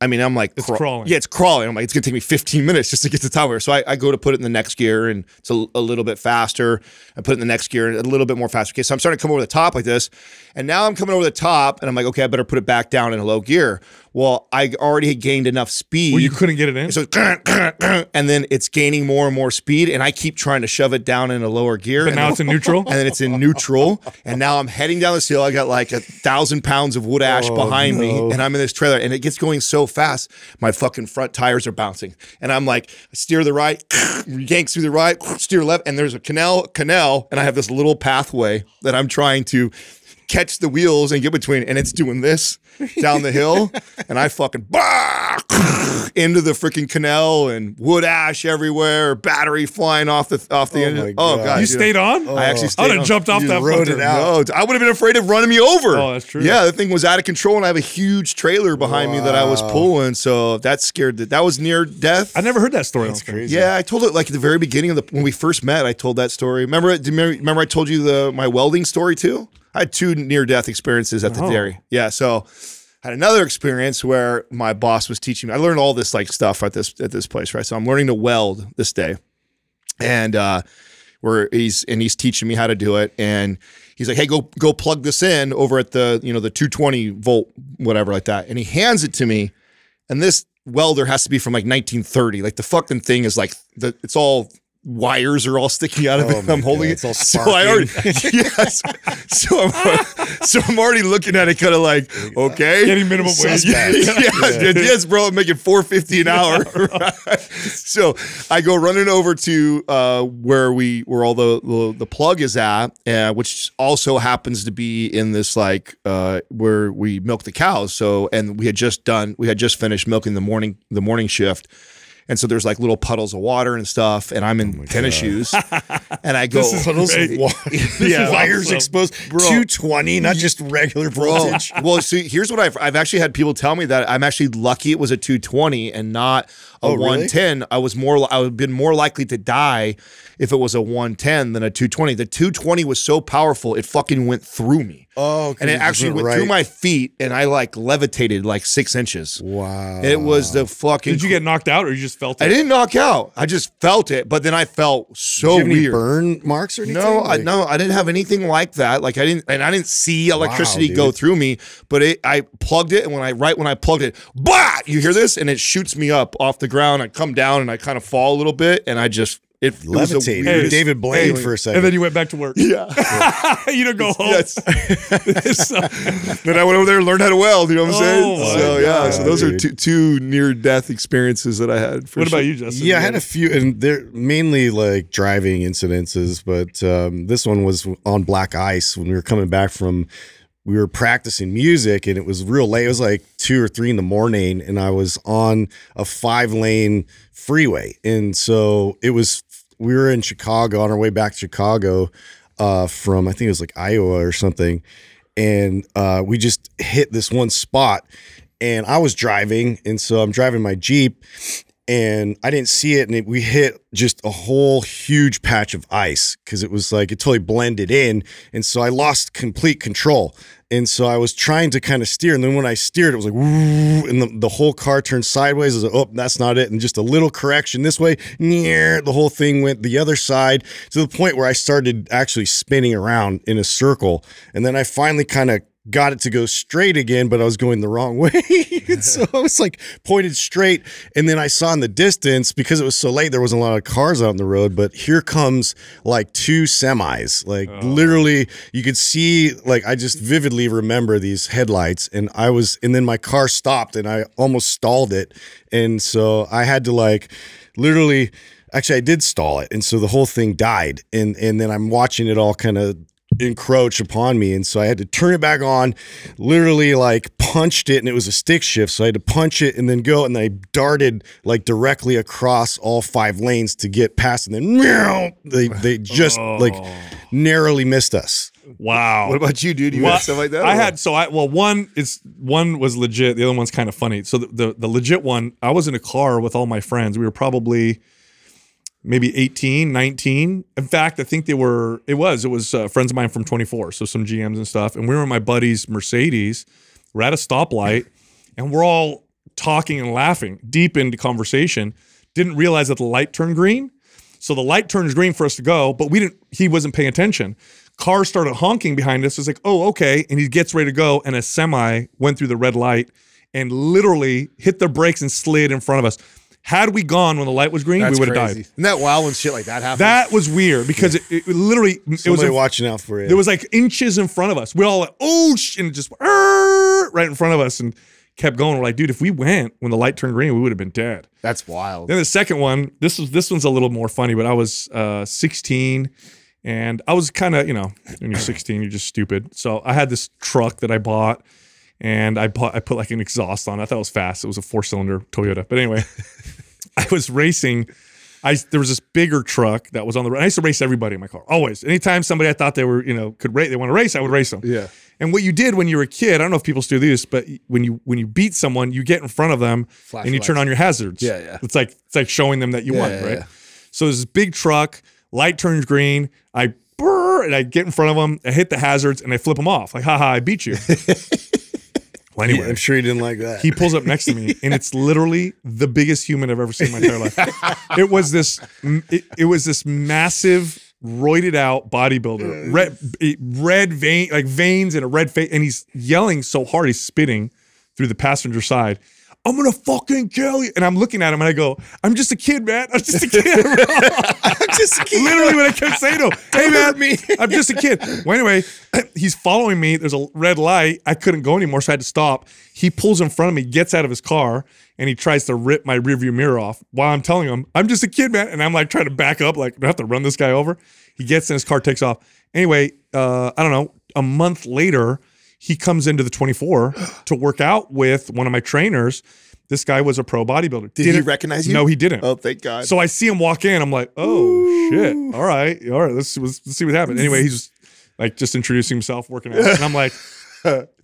I mean, I'm like It's crawling. Yeah, it's crawling. I'm like, it's gonna take me 15 minutes just to get to the top of it. So I, I go to put it in the next gear, and it's a, a little bit faster. I put it in the next gear, and a little bit more faster. Okay, so I'm starting to come over the top like this, and now I'm coming over the top, and I'm like, okay, I better put it back down in a low gear. Well, I already had gained enough speed. Well, you couldn't get it in. So *clears throat* *clears throat* and then it's gaining more and more speed, and I keep trying to shove it down in a lower gear. but and now then- it's in *laughs* neutral. and then it's in neutral. And now I'm heading down this hill. I got like a thousand pounds of wood ash oh, behind me, and I'm in this trailer, and it gets going so fast, my fucking front tires are bouncing. And I'm like, steer the right, *clears throat* yank through the right, steer left, and there's a canal, canal, and I have this little pathway that I'm trying to catch the wheels and get between, and it's doing this down the hill, *laughs* and I fucking bah, *laughs* into the freaking canal and wood ash everywhere, battery flying off the off the Oh engine. my Oh God. you dude. stayed on. I actually oh. stayed. I'd have on. jumped off You that. rode fucker. it out. No, I would have been afraid of running me over. Oh, that's true. Yeah, the thing was out of control, and I have a huge trailer behind me that I was pulling. So that scared. That that was near death. I never heard that story. That's I don't think. crazy. yeah, I told it like at the very beginning of the when we first met. I told that story. Remember? Remember, remember I told you the my welding story too. I had two near death experiences at the Oh. dairy. Yeah, so I had another experience where my boss was teaching me. I learned all this like stuff at this at this place, right? So I'm learning to weld this day, and uh, where he's and he's teaching me how to do it, and he's like, "Hey, go go plug this in over at the you know the 220 volt whatever like that," and he hands it to me, and this welder has to be from like 1930. Like the fucking thing is like the it's all wires are all sticking out of Oh it. I'm holding God, it. it's all so I already *laughs* yes. So I'm so I'm already looking at it kind of like okay, Getting minimum wage. yeah, yeah, dude, yes, bro. I'm making 450 an *laughs* hour. right? *laughs* So I go running over to uh, where we where all the the, the plug is at, uh, which also happens to be in this like uh, where we milk the cows. So and we had just done we had just finished milking the morning the morning shift. And so there's like little puddles of water and stuff, and I'm in oh tennis shoes, *laughs* and I go, This is Puddles of water. *laughs* Yeah. wires Awesome. exposed. 220, not just regular Bro, voltage. *laughs* well, see, here's what I've I've actually had people tell me that I'm actually lucky it was a 220 and not a Oh, really? 110. I was more I would have been more likely to die if it was a 110 than a 220. The 220 was so powerful it fucking went through me. Oh, and it actually went through my feet, and I like levitated like six inches. Wow. It was the fucking. Did you get knocked out or you just felt it? I didn't knock out. I just felt it, but then I felt Did so you have any weird. burn marks or anything? No, I no, I didn't have anything like that. Like I didn't, and I didn't see electricity dude. go through me. But it, I plugged it, and when I right when I plugged it, bah! You hear this, and it shoots me up off the ground. I come down, and I kind of fall a little bit, and I just it, it was the Levitated. weirdest David Blaine feeling. for a second. And then you went back to work. Yeah. *laughs* you don't go home. yes. *laughs* So- then I went over there and learned how to weld. You know what I'm saying? Oh, my so yeah. So God, those are two, two near death experiences that I had. For what sure. about you, Justin? Yeah, I had a few, and they're mainly like driving incidences, but um, this one was on black ice when we were coming back from. We were practicing music, and it was real late. It was like two or three in the morning, and I was on a five lane freeway, and so it was. We were in Chicago on our way back to Chicago uh, from I think it was like Iowa or something, and uh, we just hit this one spot and I was driving, and so I'm driving my Jeep, and I didn't see it, and it, we hit just a whole huge patch of ice because it was like it totally blended in, and so I lost complete control, and so I was trying to kind of steer, and then when I steered, it was like, and the, the whole car turned sideways. I was like, oh, that's not it, and just a little correction this way, the whole thing went the other side to the point where I started actually spinning around in a circle, and then I finally kind of got it to go straight again, but I was going the wrong *laughs* way. and *laughs* so I was like pointed straight. And then I saw in the distance, because it was so late, there wasn't a lot of cars out on the road, but here comes like two semis. Like oh. literally, you could see, like, I just vividly remember these headlights. And I was, and then my car stopped and I almost stalled it. And so I had to like literally, actually, I did stall it. And so the whole thing died. And, and then I'm watching it all kind of encroach upon me and so I had to turn it back on literally like punched it and it was a stick shift so I had to punch it and then go and I darted like directly across all five lanes to get past and then meow, they they *laughs* just like oh. narrowly missed us wow. What about you, dude? You Well, had stuff like that? I or had so I well one is one was legit. The other one's kind of funny. So the, the the legit one, I was in a car with all my friends. We were probably maybe 18, 19. In fact, I think they were. It was it was uh, friends of mine from 24. So some GMs and stuff. And we were in my buddy's Mercedes. We're at a stoplight, and we're all talking and laughing deep into conversation. Didn't realize that the light turned green. So the light turns green for us to go, but we didn't. He wasn't paying attention. Car started honking behind us. It's like, oh, okay. And he gets ready to go, and a semi went through the red light and literally hit the brakes and slid in front of us. Had we gone when the light was green, That's we would have died. Isn't that wild when shit like that happens? That was weird because it, it literally it was somebody watching out for you there was like inches in front of us. We all like, oh, sh-, and it just right in front of us and kept going. We're like, dude, if we went when the light turned green, we would have been dead. That's wild. Then the second one, this was this one's a little more funny, but I was uh, 16 and I was kind of, you know, when you're 16, you're just stupid. So I had this truck that I bought and I bought I put like an exhaust on. it. I thought it was fast. It was a four cylinder Toyota. But anyway, *laughs* I was racing. I there was this bigger truck that was on the road. I used to race everybody in my car. Always. Anytime somebody I thought they were, you know, could race, they want to race, I would race them. Yeah. And what you did when you were a kid, I don't know if people still do this, but when you when you beat someone, you get in front of them Flash and you your turn on your hazards. Yeah, yeah. It's like it's like showing them that you Yeah, won, yeah, right? yeah. So there's this big truck, light turns green, I and I get in front of them, I hit the hazards, and I flip them off. Like, haha, I beat you. *laughs* well, anyway, i'm sure he didn't like that he pulls up next to me *laughs* and it's literally the biggest human I've ever seen in my entire life. *laughs* It was this it, it was this massive roided out bodybuilder, red red vein like veins and a red face and he's yelling so hard he's spitting through the passenger side. I'm gonna fucking kill you. And I'm looking at him and I go, I'm just a kid, man. I'm just a kid. *laughs* I'm just a kid. Literally what I kept saying to him. *laughs* Hey man, me. I'm just a kid. Well, anyway, *clears throat* he's following me. There's a red light. I couldn't go anymore, so I had to stop. He pulls in front of me, gets out of his car, and he tries to rip my rearview mirror off while I'm telling him, I'm just a kid, man. And I'm like trying to back up, like, I have to run this guy over? He gets in his car, takes off. Anyway, uh, I don't know, a month later, he comes into the 24 *gasps* to work out with one of my trainers. This guy was a pro bodybuilder. Did he Didn't- recognize you? No, he didn't. Oh, thank God. So I see him walk in. I'm like, oh shit. All right, all right. Let's, let's let's see what happens. Anyway, he's like just introducing himself, working out, and I'm like, *laughs*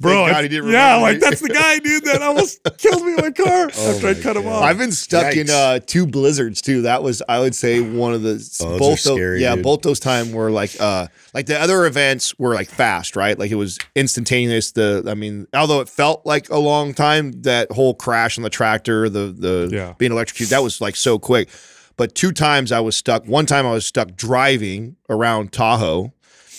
bro, God he didn't yeah, remember like me. that's the guy, dude, that almost *laughs* killed me in my car Oh after I cut him off. I've been stuck in uh, two blizzards too. That was, I would say, one of the Oh, those both. are scary, those, yeah, dude. both those time were like, uh, like the other events were like fast, right? Like it was instantaneous. The, I mean, although it felt like a long time, that whole crash on the tractor, the the Yeah. being electrocuted, that was like so quick. But two times I was stuck. One time I was stuck driving around Tahoe.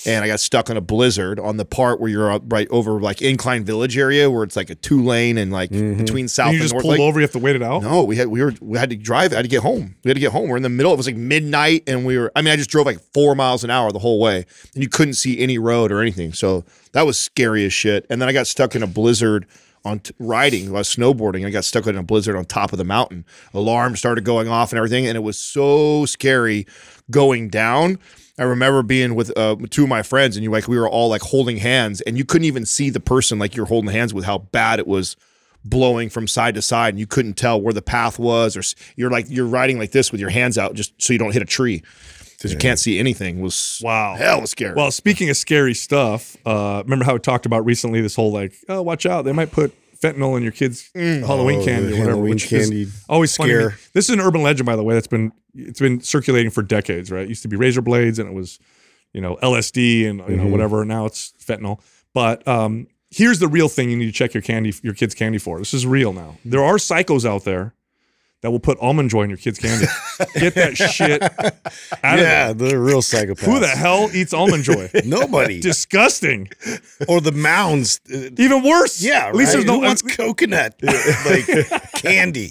And I got stuck on a blizzard on the part where you're up right over like Incline Village area, where it's like a two lane and like mm-hmm. between South And you and just North. pulled Lake. over. You have to wait it out. No, we had we were we had to drive. I had to get home. We had to get home. We're in the middle. It was like midnight, and we were. I mean, I just drove like four miles an hour the whole way, and you couldn't see any road or anything. So that was scary as shit. And then I got stuck in a blizzard on t- riding. I was snowboarding. I got stuck in a blizzard on top of the mountain. Alarm started going off and everything, and it was so scary going down. I remember being with uh, two of my friends, and you like we were all like holding hands, and you couldn't even see the person like you're holding hands with how bad it was blowing from side to side and you couldn't tell where the path was or you're like you're riding like this with your hands out just so you don't hit a tree. Because you can't see anything was Wow. hell was scary. Well, speaking of scary stuff, uh, remember how we talked about recently this whole like, oh, watch out, they might put fentanyl in your kids' Halloween Oh, candy or whatever. Halloween which candy is always funny. to me. scare. This is an urban legend, by the way. That's been it's been circulating for decades, right? It used to be razor blades, and it was you know LSD and you know Mhm. whatever. Now it's fentanyl. But um, here's the real thing: you need to check your candy, your kids' candy for. This is real now. There are psychos out there that will put almond joy in your kids' candy. Get that *laughs* shit out yeah, of there. the real psychopaths. Who the hell eats almond joy? *laughs* Nobody. Disgusting. or the mounds. Even worse. Yeah, At least right? there's no. Who wants coconut *laughs* like candy.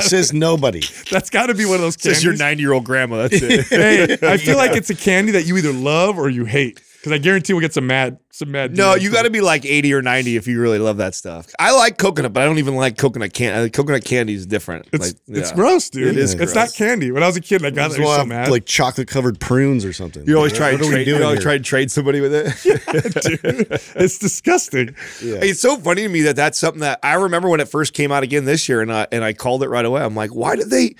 Says nobody. that's got to be one of those says your 90 year old grandma that's it hey, I feel like it's a candy that you either love or you hate. Because I guarantee we'll get some mad, some mad. no you got to be like 80 or 90 if you really love that stuff i like coconut but i don't even like coconut candy uh, coconut candy is different It's like, it's yeah. gross, dude. It is It's not candy. When I was a kid, I got it. I We'll was so mad. like chocolate covered prunes or something. you always What- try and what are trade, you always here? try and trade somebody with it *laughs* dude, it's disgusting. Hey, It's so funny to me that that's something that I remember when it first came out again this year, and I and I called it right away. I'm like, why did they?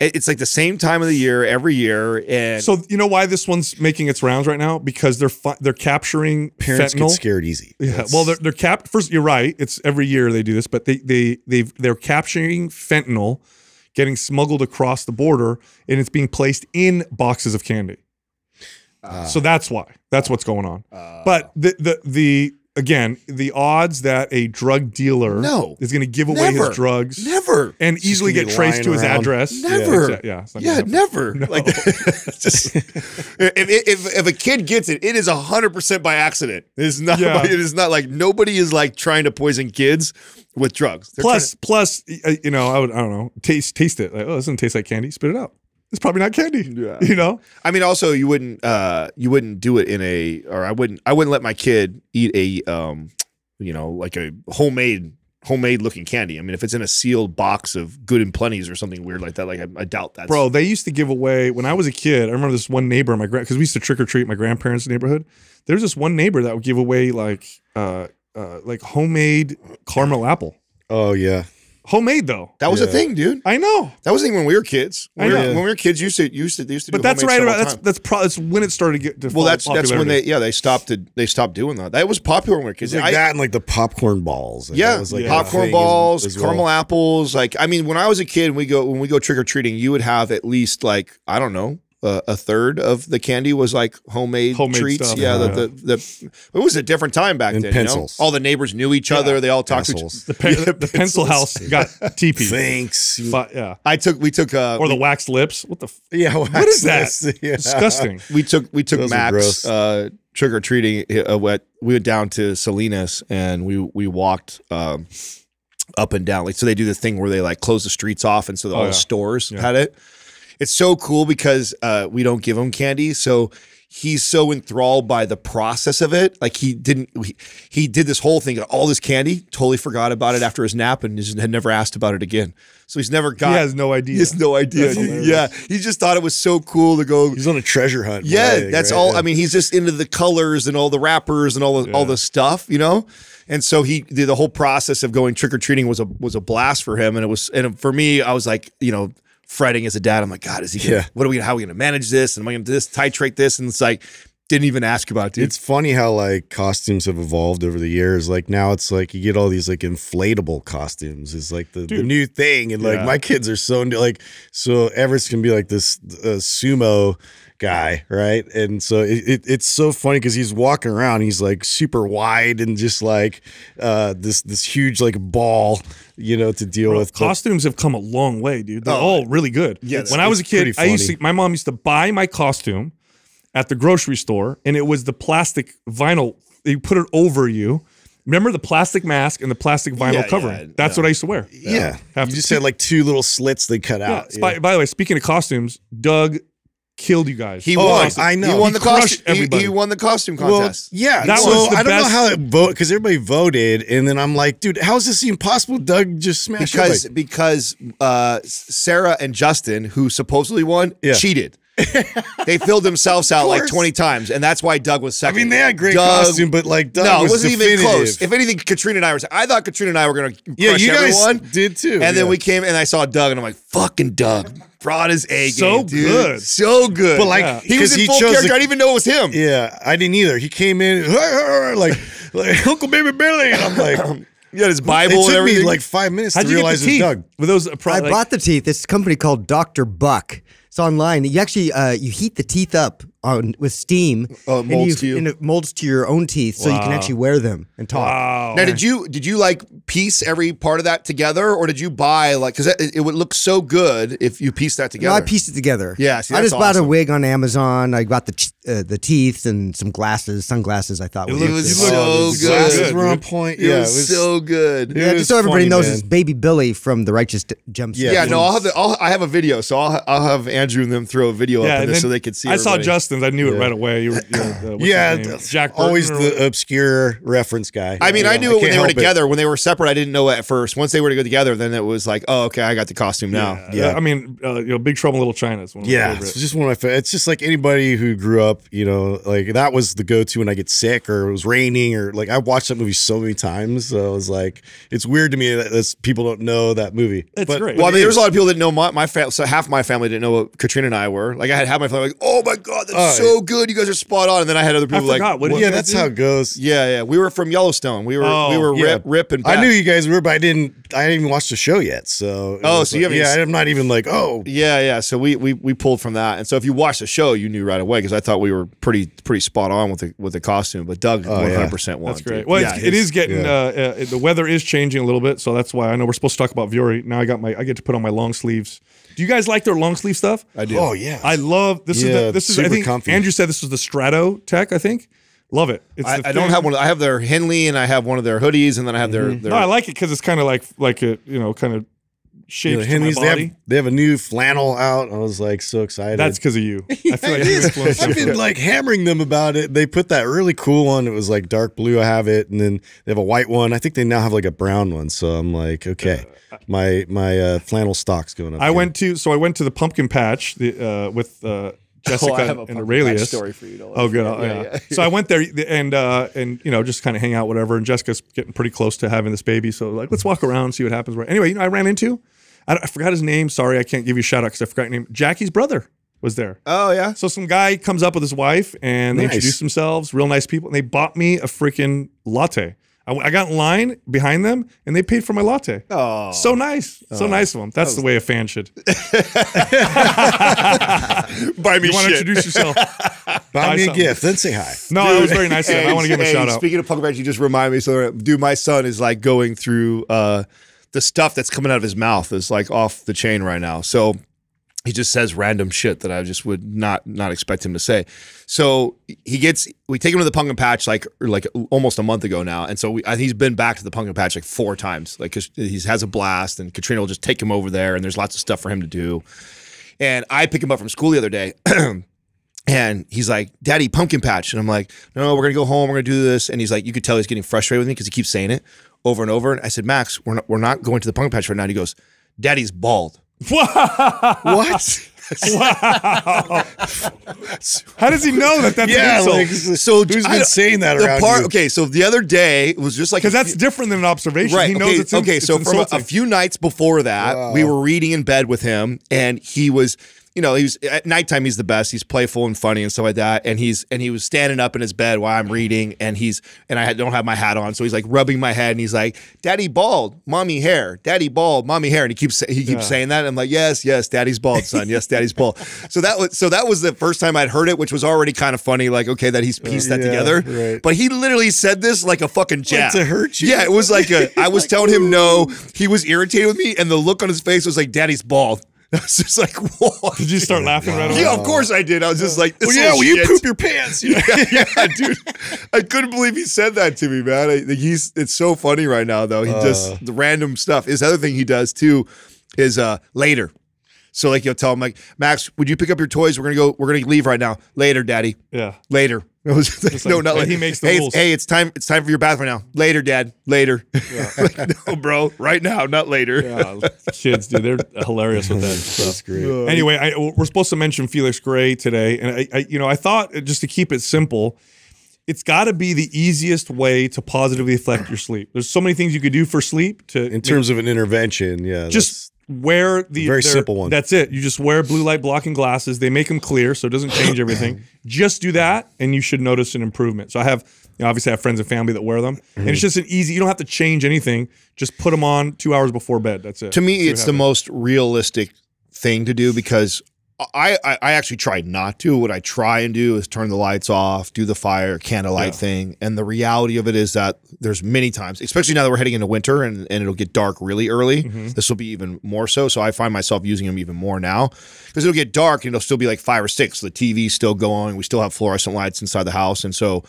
It- It's like the same time of the year every year, and So you know why this one's making its rounds right now? Because they're fi- they're capturing Parents fentanyl. get scared easy. Yeah, That's- well, they're they're cap. First, you're right. It's every year they do this, but they they they they're capturing fentanyl, getting smuggled across the border, and it's being placed in boxes of candy. Ah. so that's why. That's what's going on. but the the the again, the odds that a drug dealer No. is going to give away Never. his drugs never, and easily get traced to his around. address. never, Yeah, yeah, yeah, never. Like, *laughs* just, if, if if a kid gets it, it is hundred percent by accident. It is not. Yeah. *laughs* It is not like nobody is like trying to poison kids with drugs. Plus, plus, uh, you know, I would, I don't know, taste, taste it. Like, oh, it doesn't taste like candy. Spit it out. It's probably not candy. Yeah. You know, I mean, also you wouldn't uh you wouldn't do it in a or I wouldn't I wouldn't let my kid eat a um you know like a homemade homemade looking candy. I mean, if it's in a sealed box of good and plenties or something weird like that, like I, I doubt that. bro. They used to give away when I was a kid. I remember this one neighbor, my grand, because we used to trick or treat my grandparents' neighborhood. There was this one neighbor that would give away like, uh, uh, like homemade caramel apple. Oh yeah. Homemade though. that was a Yeah. thing, dude. I know, That wasn't even when we were kids. When, we I were, know. when we were kids, used to used to they used to. but do that's homemade right. stuff all About, the that's time. that's probably that's when it started to get. To well, fall that's that's when popularity. they yeah they stopped to they stopped doing that. That was popular when we were kids. It's like I- that and like the popcorn balls. Like, Yeah, that was like a popcorn thing balls, as- as well. caramel apples. Like, I mean, when I was a kid, we go when we go trick or treating, you would have at least like I don't know. Uh, a third of the candy was like homemade, Homemade treats. stuff, yeah, yeah. The, the the it was a different time back And then. pencils. You know? All the neighbors knew each other. They all talked to each Assholes. the, pen, *laughs* the pencil house got *laughs* teepee. Thanks. But yeah, I took we took uh or the we, wax lips. What the? F- yeah. what is that? wax *laughs* Yeah. Disgusting. we took we took Those Max uh trick or treating. Uh, we went down to Salinas and we we walked um up and down. Like so, they do the thing where they like close the streets off, and so all Oh, the yeah. stores Yeah. had it. It's so cool because uh, we don't give him candy, so he's so enthralled by the process of it. Like he didn't, he, he did this whole thing, all this candy, totally forgot about it after his nap, and just had never asked about it again. So he's never got. He has no idea. He has no idea. Yeah, he just thought it was so cool to go. He's on a treasure hunt. Yeah, think, that's right? all. Yeah. I mean, he's just into the colors and all the wrappers and all the all the stuff, you know. And so he the, the whole process of going trick or treating was a was a blast for him, and it was and for me, I was like, you know, fretting as a dad. I'm like, God, is he? Gonna, Yeah. What are we? How are we going to manage this? And am I going to this titrate this? And it's like, didn't even ask about it, dude. It's funny how like costumes have evolved over the years. Like now it's like you get all these like inflatable costumes is like the, the new thing. And like Yeah. my kids are so into like so Everett's gonna be like this uh, sumo guy, right? And so it, it, it's so funny because he's walking around, he's like super wide and just like uh this this huge like ball, you know, to deal Bro, with. Costumes have come a long way, dude. They're oh, all really good. Yeah, when I was a kid, I used to. My mom used to buy my costume at the grocery store, and it was the plastic vinyl. You put it over you. Remember the plastic mask and the plastic vinyl Yeah, covering? yeah, That's yeah. what I used to wear. yeah, Have you to just had like two little slits they cut out. By, by the way, speaking of costumes, Doug killed you guys. he Oh, won. I know. He won He the crushed costume. He, everybody. he won the costume Well, contest. yeah, That so was the I don't best- know how it vote because everybody voted, and then I'm like, dude, how is this even possible? Doug just smashed because everybody. because uh, Sarah and Justin, who supposedly won, Yeah. cheated. *laughs* they filled themselves out like 20 times, and that's why Doug was second. I mean, they had great Doug- costume, but like Doug no, was it wasn't even close. If anything, Katrina and I were. I thought Katrina and I were going to yeah, crush you guys everyone. did too. And then we came and I saw Doug, and I'm like, "Fucking Doug, brought his A So game, dude. good. so good." But, like, Yeah. he was because in he full chose character. the- I didn't even know it was him. Yeah, I didn't either. He came in *laughs* like like Uncle Baby Billy, and I'm like, He had his it Bible and took me everything. like five minutes How'd to you get realize the it's teeth? Doug. Were those pro- I like- bought the teeth. This company called Dr. Bukk. It's online. You actually uh, you heat the teeth up on with steam. Oh, it and molds to you? And it molds to your own teeth, so you can Wow. actually wear them and talk. Wow. Now, did you did you like piece every part of that together, or did you buy like because it, it would look so good if you pieced that No, together? I pieced it together. Yeah, see, I that's just bought a awesome. wig on Amazon. I got the ch- uh, the teeth and some glasses, sunglasses. I thought It were looked- was you look- so Oh, good. Glasses were on dude. point. it yeah, was, so good. Yeah, just so everybody knows, it's Baby Billy from the Righteous D- Gemstones. Yeah, Yeah, no, I'll have the, I'll, I have a video, so I'll I'll have Andrew and them throw a video Yeah, up in this then so they could see. I saw everybody. Justin's. I knew it right away. You were, you were, uh, yeah, name? Jack. Burton always the what? obscure reference guy. I mean, Yeah, I knew it when they were help it. together. When they were separate, I didn't know it at first. Once they were to go together, then it was like, oh, okay, I got the costume now. Yeah. Yeah. I mean, uh, you know, Big Trouble in Little China is one of my Yeah, it's just one of my. Fa- it's just like anybody who grew up, you know, like that was the go-to when I get sick or it was raining or like I watched that movie so many times. So I was like, it's weird to me that that's, people don't know that movie. It's but, great. Well, I mean, it there was a lot of people that know my, my family. So half my family didn't know what Katrina and I were. Like I had half my family like, oh my god, that's Oh, so good. You guys are spot on. And then I had other I people like, forgot. What did yeah, guys that's do? how it goes. yeah, yeah. We were from Yellowstone. We were Oh, we were yeah. Rip, Rip and I Pat. knew you guys were, but I didn't. I didn't even watch the show yet. So it Oh, was so you like- haven't Yeah, I'm not even like, oh, Yeah, yeah. So we we we pulled from that, and so if you watched the show, you knew right away because I thought we were pretty pretty spot on with the with the costume. But Doug, Oh, one yeah. hundred percent won. That's great. dude. Well, yeah, it's, it his- is getting yeah. uh, uh, the weather is changing a little bit, so that's why I know we're supposed to talk about Vuori. Now I got my I get to put on my long sleeves. Do you guys like their long sleeve stuff? I do. oh yeah. I love this. is the, this is I think comfy. Andrew said this was the Strato Tech. I think love it. It's I, I don't have one. I have their Henley, and I have one of their hoodies, and then I have their. Mm-hmm. their No, I like it because it's kind of like like a you know kind of You shaped know, to my Henleys, they have they have a new flannel out. I was like so excited. That's because of you. *laughs* I feel like It you is. influenced I've been like hammering them about it. They put that really cool one. It was like dark blue. I have it, and then they have a white one. I think they now have like a brown one. So I'm like, okay, my my uh, flannel stock's going up. I again. went to so I went to the pumpkin patch the, uh, with uh, Jessica *laughs* Oh, I have a and pumpkin Aurelius. patch story for you. Don't Oh, good. Yeah, Oh, yeah. yeah, yeah. so I went there *laughs* and uh, and you know just kind of hang out, whatever. And Jessica's getting pretty close to having this baby, so like let's walk around, see what happens. Right. Anyway, you know, I ran into, I, I forgot his name. Sorry, I can't give you a shout out because I forgot your name. Jackie's brother was there. Oh yeah. So some guy comes up with his wife and they Nice. introduce themselves, real nice people, and they bought me a freaking latte. I, I got in line behind them and they paid for my latte. Oh. So nice, so nice of them. That's the way a fan should. *laughs* Buy me You want to introduce yourself? *laughs* Buy buy me a gift, then say hi. No, that was very nice of them. I want to give him a shout out. Speaking of pumpkin patch, you just remind me. So, dude, my son is like going through uh, the stuff that's coming out of his mouth is like off the chain right now. So he just says random shit that I just would not not expect him to say. So he gets we take him to the pumpkin patch like like almost a month ago now, and so we, he's been back to the pumpkin patch like four times. Like he has a blast, and Katrina will just take him over there, and there's lots of stuff for him to do. And I pick him up from school the other day. *clears throat* And he's like, Daddy, pumpkin patch. And I'm like, no, we're going to go home. We're going to do this. And he's like, you could tell he's getting frustrated with me because he keeps saying it over and over. And I said, Max, we're not, we're not going to the pumpkin patch right now. And he goes, Daddy's bald. *laughs* What? wow. How does he know that that's yeah, like so. Who's been saying that the around part, you? Okay, so the other day it was just like Because that's different than an observation. right. He knows okay, it's in- okay. it's so from a, a few nights before that, we were reading in bed with him, and he was, you know, he was at nighttime. He's the best. He's playful and funny and stuff like that. And he's and he was standing up in his bed while I'm reading, and he's and I don't have my hat on, so he's like rubbing my head, and he's like, "Daddy bald, mommy hair. Daddy bald, mommy hair." And he keeps he keeps saying that. And I'm like, "Yes, yes, Daddy's bald, son. Yes, Daddy's bald." *laughs* so that was so that was the first time I'd heard it, which was already kind of funny. Like, okay, that he's pieced that Yeah, together. right. But he literally said this like a fucking jab to hurt you? Yeah, it was like a. I was *laughs* telling him no. He was irritated with me, and the look on his face was like, "Daddy's bald." I was just like, "What?" Did you start laughing right away? Yeah, of course I did. I was just like, Well, yeah, little will you shit. poop your pants? You know? *laughs* yeah, yeah, dude. I couldn't believe he said that to me, man. I, he's it's so funny right now though. He just the random stuff. His other thing he does too is uh later. So like you'll tell him like, Max, would you pick up your toys? We're gonna go. We're gonna leave right now. Later, Daddy. Yeah. Later. *laughs* It was like, no, like- not like like he makes the hey, rules. It's, hey, it's time. It's time for your bath right now. Later, Dad. Later. *laughs* like, no, bro. Right now, not later. Yeah, kids, dude, they're hilarious with that stuff. That's great. Anyway, I, we're supposed to mention Felix Gray today, and I, I, you know, I thought uh, just to keep it simple, it's got to be the easiest way to positively affect your sleep. There's so many things you could do for sleep to In terms of an intervention, yeah, just wear the very simple one. That's it. You just wear blue light blocking glasses. They make them clear, so it doesn't change *coughs* everything. just do that, and you should notice an improvement. So I have, you know, obviously, I have friends and family that wear them, and Mm-hmm. it's just an easy. You don't have to change anything. Just put them on two hours before bed. That's it. to me it's the most realistic thing to do because I, I I actually try not to. What I try and do is turn the lights off, do the fire candlelight Yeah. thing, and the reality of it is that there's many times, especially now that we're heading into winter and, and it'll get dark really early. Mm-hmm. This will be even more so. So I find myself using them even more now because it'll get dark and it'll still be like five or six. The TV's still going. We still have fluorescent lights inside the house, and so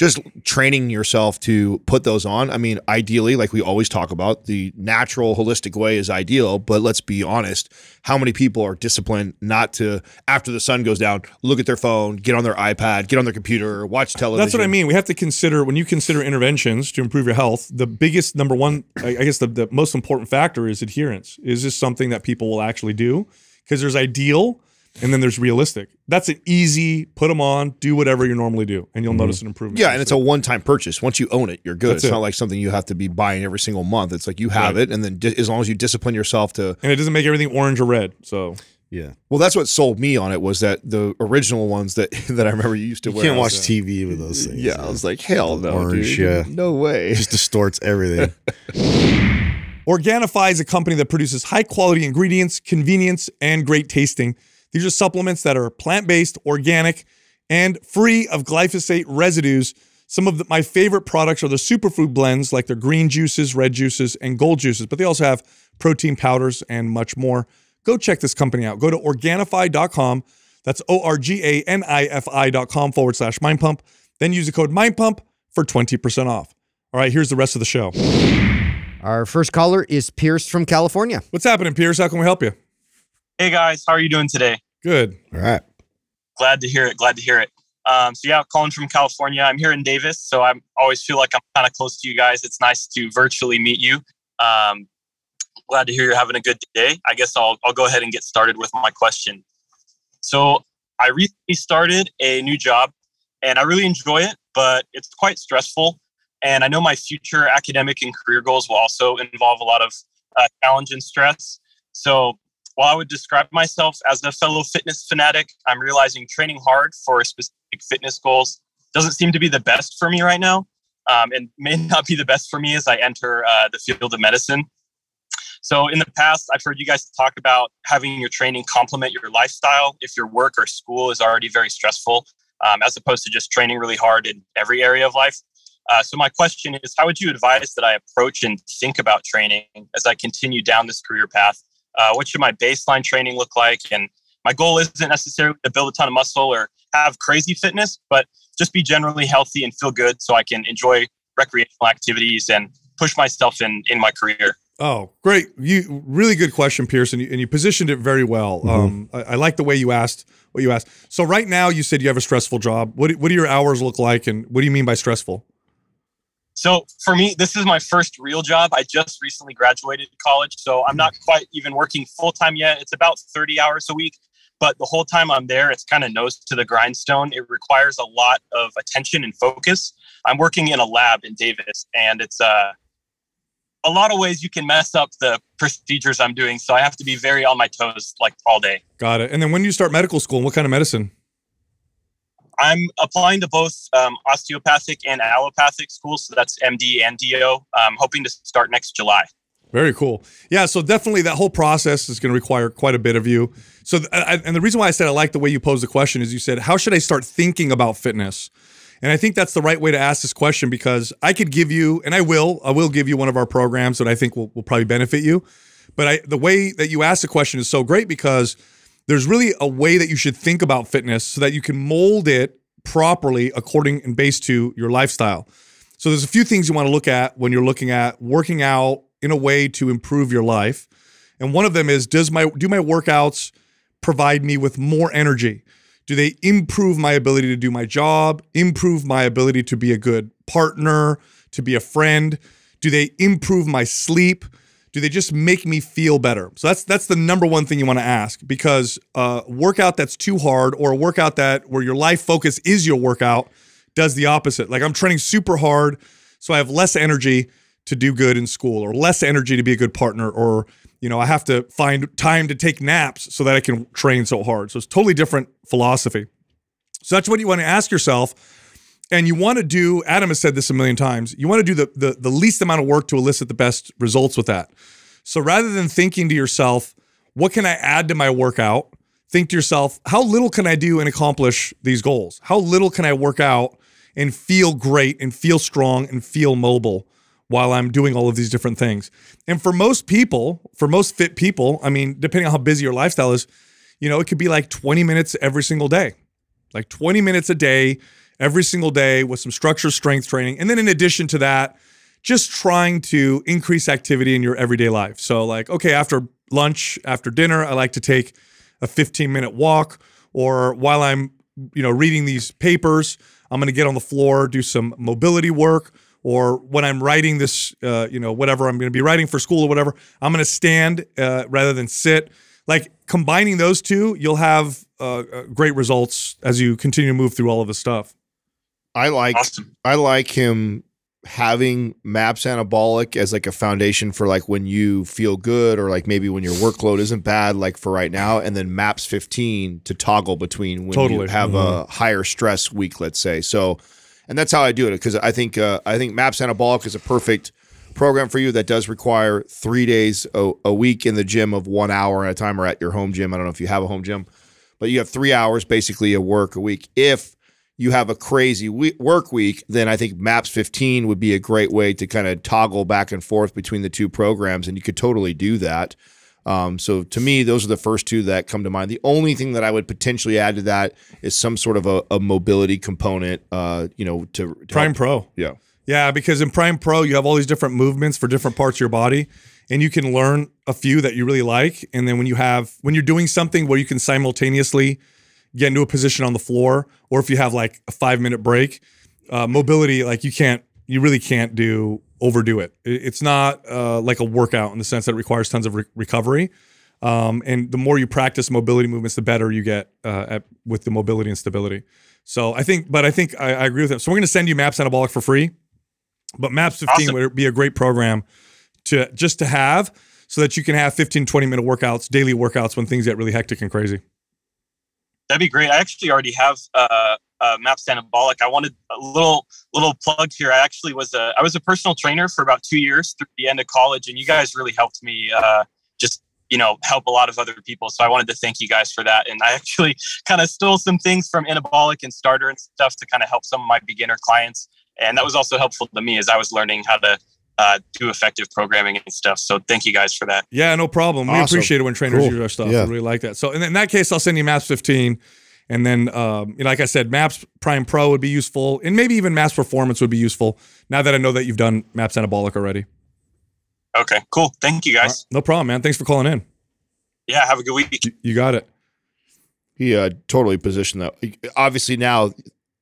just training yourself to put those on. I mean, ideally, like we always talk about, the natural, holistic way is ideal. But let's be honest, how many people are disciplined not to, after the sun goes down, look at their phone, get on their iPad, get on their computer, watch television? That's what I mean. We have to consider when you consider interventions to improve your health. The biggest number one, I guess, the, the most important factor is adherence. Is this something that people will actually do? Because there's ideal, and then there's realistic. That's an easy put them on, do whatever you normally do, and you'll notice an improvement. Mm-hmm. Yeah, and it's a one-time purchase. Once you own it, you're good. That's it's it. not like something you have to be buying every single month. It's like you have Right. it, and then di- as long as you discipline yourself to and it doesn't make everything orange or red. So yeah. Well, that's what sold me on it was that the original ones that *laughs* that I remember you used to You wear. You can't watch was, TV with those things. Yeah, I was like, hell no, Orange, dude. yeah. no way. It just distorts everything. *laughs* Organifi is a company that produces high quality ingredients, convenience, and great tasting. These are supplements that are plant based, organic, and free of glyphosate residues. Some of the, my favorite products are the superfood blends, like their green juices, red juices, and gold juices, but they also have protein powders and much more. Go check this company out. Go to Organifi.com. That's O R G A N I F I.com forward slash mind pump. Then use the code mind pump for 20% off. All right, here's the rest of the show. Our first caller is Pierce from California. What's happening, Pierce? How can we help you? Hey guys, how are you doing today? Good. All right. Glad to hear it. Glad to hear it. Um, so yeah, calling from California. I'm here in Davis, so I always feel like I'm kind of close to you guys. It's nice to virtually meet you. Um, glad to hear you're having a good day. I guess I'll I'll go ahead and get started with my question. So I recently started a new job, and I really enjoy it, but it's quite stressful. And I know my future academic and career goals will also involve a lot of uh, challenge and stress. So while I would describe myself as a fellow fitness fanatic, I'm realizing training hard for specific fitness goals doesn't seem to be the best for me right now, um, and may *laughs* not be the best for me as I enter uh, the field of medicine. So, in the past, I've heard you guys talk about having your training complement your lifestyle if your work or school is already very stressful, um, as opposed to just training really hard in every area of life. Uh, so, my question is how would you advise that I approach and think about training as I continue down this career path? Uh, what should my baseline training look like? And my goal isn't necessarily to build a ton of muscle or have crazy fitness, but just be generally healthy and feel good so I can enjoy recreational activities and push myself in in my career. Oh, great! You really good question, Pierce, and you, and you positioned it very well. Um, I, I like the way you asked what you asked. So right now, you said you have a stressful job. What what do your hours look like, and what do you mean by stressful? So for me, this is my first real job. I just recently graduated college, so I'm not quite even working full time yet. It's about 30 hours a week, but the whole time I'm there, it's kind of nose to the grindstone. It requires a lot of attention and focus. I'm working in a lab in Davis, and it's uh, a lot of ways you can mess up the procedures I'm doing. So I have to be very on my toes like all day. Got it. And then when do you start medical school? And what kind of medicine? I'm applying to both um, osteopathic and allopathic schools. So that's MD and DO. I'm hoping to start next July. Very cool. Yeah, so definitely that whole process is going to require quite a bit of you. So, th- I, and the reason why I said I like the way you posed the question is you said, "How should I start thinking about fitness?" And I think that's the right way to ask this question because I could give you, and I will, I will give you one of our programs that I think will, will probably benefit you. But I, the way that you ask the question is so great because there's really a way that you should think about fitness so that you can mold it properly according and based to your lifestyle. So there's a few things you want to look at when you're looking at working out in a way to improve your life. And one of them is does my do my workouts provide me with more energy? Do they improve my ability to do my job, improve my ability to be a good partner, to be a friend? Do they improve my sleep? Do they just make me feel better? So that's that's the number one thing you want to ask because a workout that's too hard or a workout that where your life focus is your workout does the opposite. Like I'm training super hard, so I have less energy to do good in school or less energy to be a good partner or you know, I have to find time to take naps so that I can train so hard. So it's totally different philosophy. So that's what you want to ask yourself. And you want to do, Adam has said this a million times, you want to do the, the, the least amount of work to elicit the best results with that. So rather than thinking to yourself, what can I add to my workout? Think to yourself, how little can I do and accomplish these goals? How little can I work out and feel great and feel strong and feel mobile while I'm doing all of these different things? And for most people, for most fit people, I mean, depending on how busy your lifestyle is, you know, it could be like 20 minutes every single day, like 20 minutes a day, every single day with some structured strength training. And then in addition to that, just trying to increase activity in your everyday life. So, like, okay, after lunch, after dinner, I like to take a 15 minute walk, or while I'm, you know, reading these papers, I'm going to get on the floor, do some mobility work, or when I'm writing this, uh, you know, whatever I'm going to be writing for school or whatever, I'm going to stand uh, rather than sit. Like combining those two, you'll have uh, uh, great results as you continue to move through all of this stuff. I like Awesome. I like him having maps anabolic as like a foundation for like when you feel good or like maybe when your workload isn't bad like for right now and then maps 15 to toggle between when Totally. you have a higher stress week let's say so and that's how I do it because I think uh, I think maps anabolic is a perfect program for you that does require three days a, a week in the gym of one hour at a time or at your home gym I don't know if you have a home gym but you have three hours basically of work a week if you have a crazy we- work week, then I think Maps 15 would be a great way to kind of toggle back and forth between the two programs, and you could totally do that. Um, so to me, those are the first two that come to mind. The only thing that I would potentially add to that is some sort of a, a mobility component. Uh, you know, to, to Prime help- Pro. Yeah, Yeah, because in Prime Pro, you have all these different movements for different parts of your body, and you can learn a few that you really like. And then when you have, when you're doing something where you can simultaneously get into a position on the floor, or if you have like a five minute break, uh, mobility, like you can't, you really can't do overdo it. It- It's not uh, like a workout in the sense that it requires tons of re- recovery. Um, and the more you practice mobility movements, the better you get uh, at, with the mobility and stability. So I think, but I think I, I agree with him. So we're going to send you Maps Anabolic for free. But Maps 15 Awesome. would be a great program to just to have so that you can have 15, 20 minute workouts, daily workouts when things get really hectic and crazy. That'd be great. I actually already have uh, uh, Maps Anabolic. I wanted a little little plug here. I actually was a I was a personal trainer for about two years through the end of college, and you guys really helped me uh, just you know help a lot of other people. So I wanted to thank you guys for that. And I actually *laughs* kind of stole some things from Anabolic and Starter and stuff to kind of help some of my beginner clients, and that was also helpful to me as I was learning how to. Uh, do effective programming and stuff. So thank you guys for that. Yeah, no problem. We appreciate it when trainers Cool. use our stuff. Yeah. I really like that. So in, in that case, I'll send you Maps 15. And then, um, like I said, Maps Prime Pro would be useful. And maybe even Maps Performance would be useful now that I know that you've done Maps Anabolic already. Okay, cool. Thank you guys. No problem, man. Thanks for calling in. Yeah, have a good week. You, you got it. He uh, totally positioned that. Obviously, now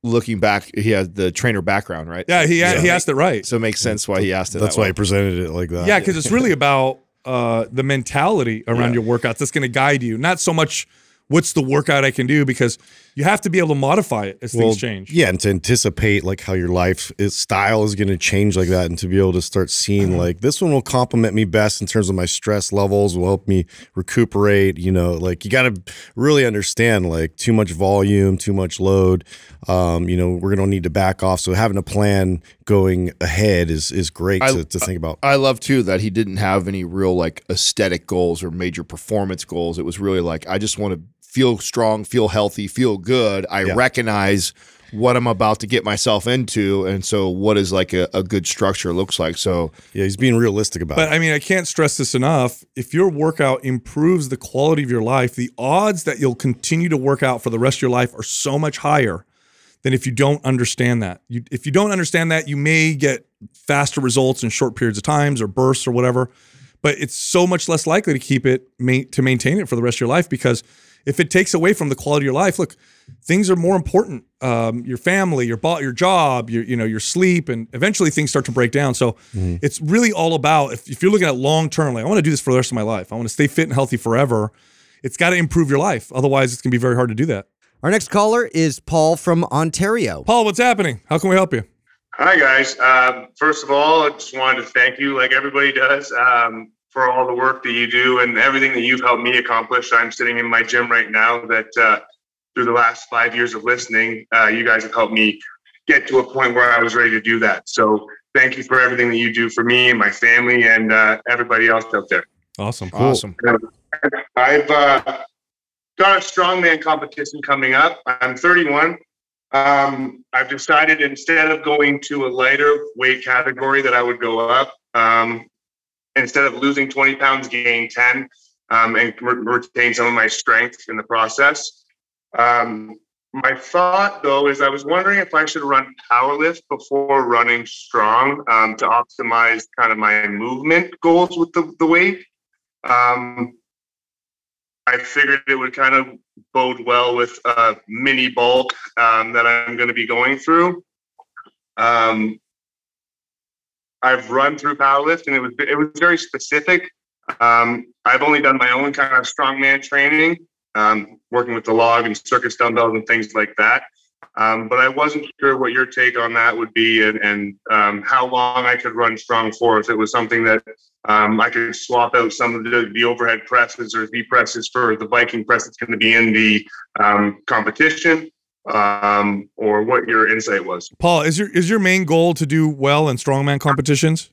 looking back, he had the trainer background, right? Yeah, he he asked it right. So it makes sense why he asked it. That's that why way. he presented it like that. Yeah, because it's really about uh, the mentality around Yeah. your workouts that's going to guide you, not so much what's the workout I can do, because you have to be able to modify it as things change. Yeah, and to anticipate like how your life is, style is going to change like that, and to be able to start seeing like this one will complement me best in terms of my stress levels, will help me recuperate. You know, like you got to really understand like too much volume, too much load. Um, you know, we're going to need to back off. So having a plan going ahead is is great I- to, to think about. I love too that he didn't have any real like aesthetic goals or major performance goals. It was really like I just want to feel strong, feel healthy, feel good. I Yeah. recognize what I'm about to get myself into, and so what is like a, a good structure looks like. So Yeah, he's being realistic about But it. I mean, I can't stress this enough. If your workout improves the quality of your life, the odds that you'll continue to work out for the rest of your life are so much higher than if you don't understand that. You, if you don't understand that, you may get faster results in short periods of times or bursts or whatever. But it's so much less likely to keep it ma- to maintain it for the rest of your life because if it takes away from the quality of your life, look, things are more important. Um, your family, your bo- your job, your you know your sleep, and eventually things start to break down. So it's really all about if, if you're looking at long term, like I want to do this for the rest of my life. I want to stay fit and healthy forever. It's got to improve your life. Otherwise, it's gonna be very hard to do that. Our next caller is Paul from Ontario. Paul, what's happening? How can we help you? Hi, guys. Um, first of all, I just wanted to thank you, like everybody does, um, for all the work that you do and everything that you've helped me accomplish. I'm sitting in my gym right now that uh, through the last five years of listening, uh, you guys have helped me get to a point where I was ready to do that. So thank you for everything that you do for me and my family and uh, everybody else out there. Awesome. awesome. I've uh, got a strongman competition coming up. I'm 31. Um, I've decided instead of going to a lighter weight category that I would go up. Um, instead of losing 20 pounds, gain 10 um, and re- retain some of my strength in the process. Um, my thought though is I was wondering if I should run powerlift before running strong um, to optimize kind of my movement goals with the, the weight. Um, I figured it would kind of bode well with a mini bulk um, that I'm going to be going through. Um, I've run through powerlift, and it was it was very specific. Um, I've only done my own kind of strongman training, um, working with the log and circus dumbbells and things like that. Um, but I wasn't sure what your take on that would be, and, and um, how long I could run strong for. If it was something that um, I could swap out some of the, the overhead presses or V presses for the Viking press that's going to be in the um, competition, um, or what your insight was. Paul, is your is your main goal to do well in strongman competitions?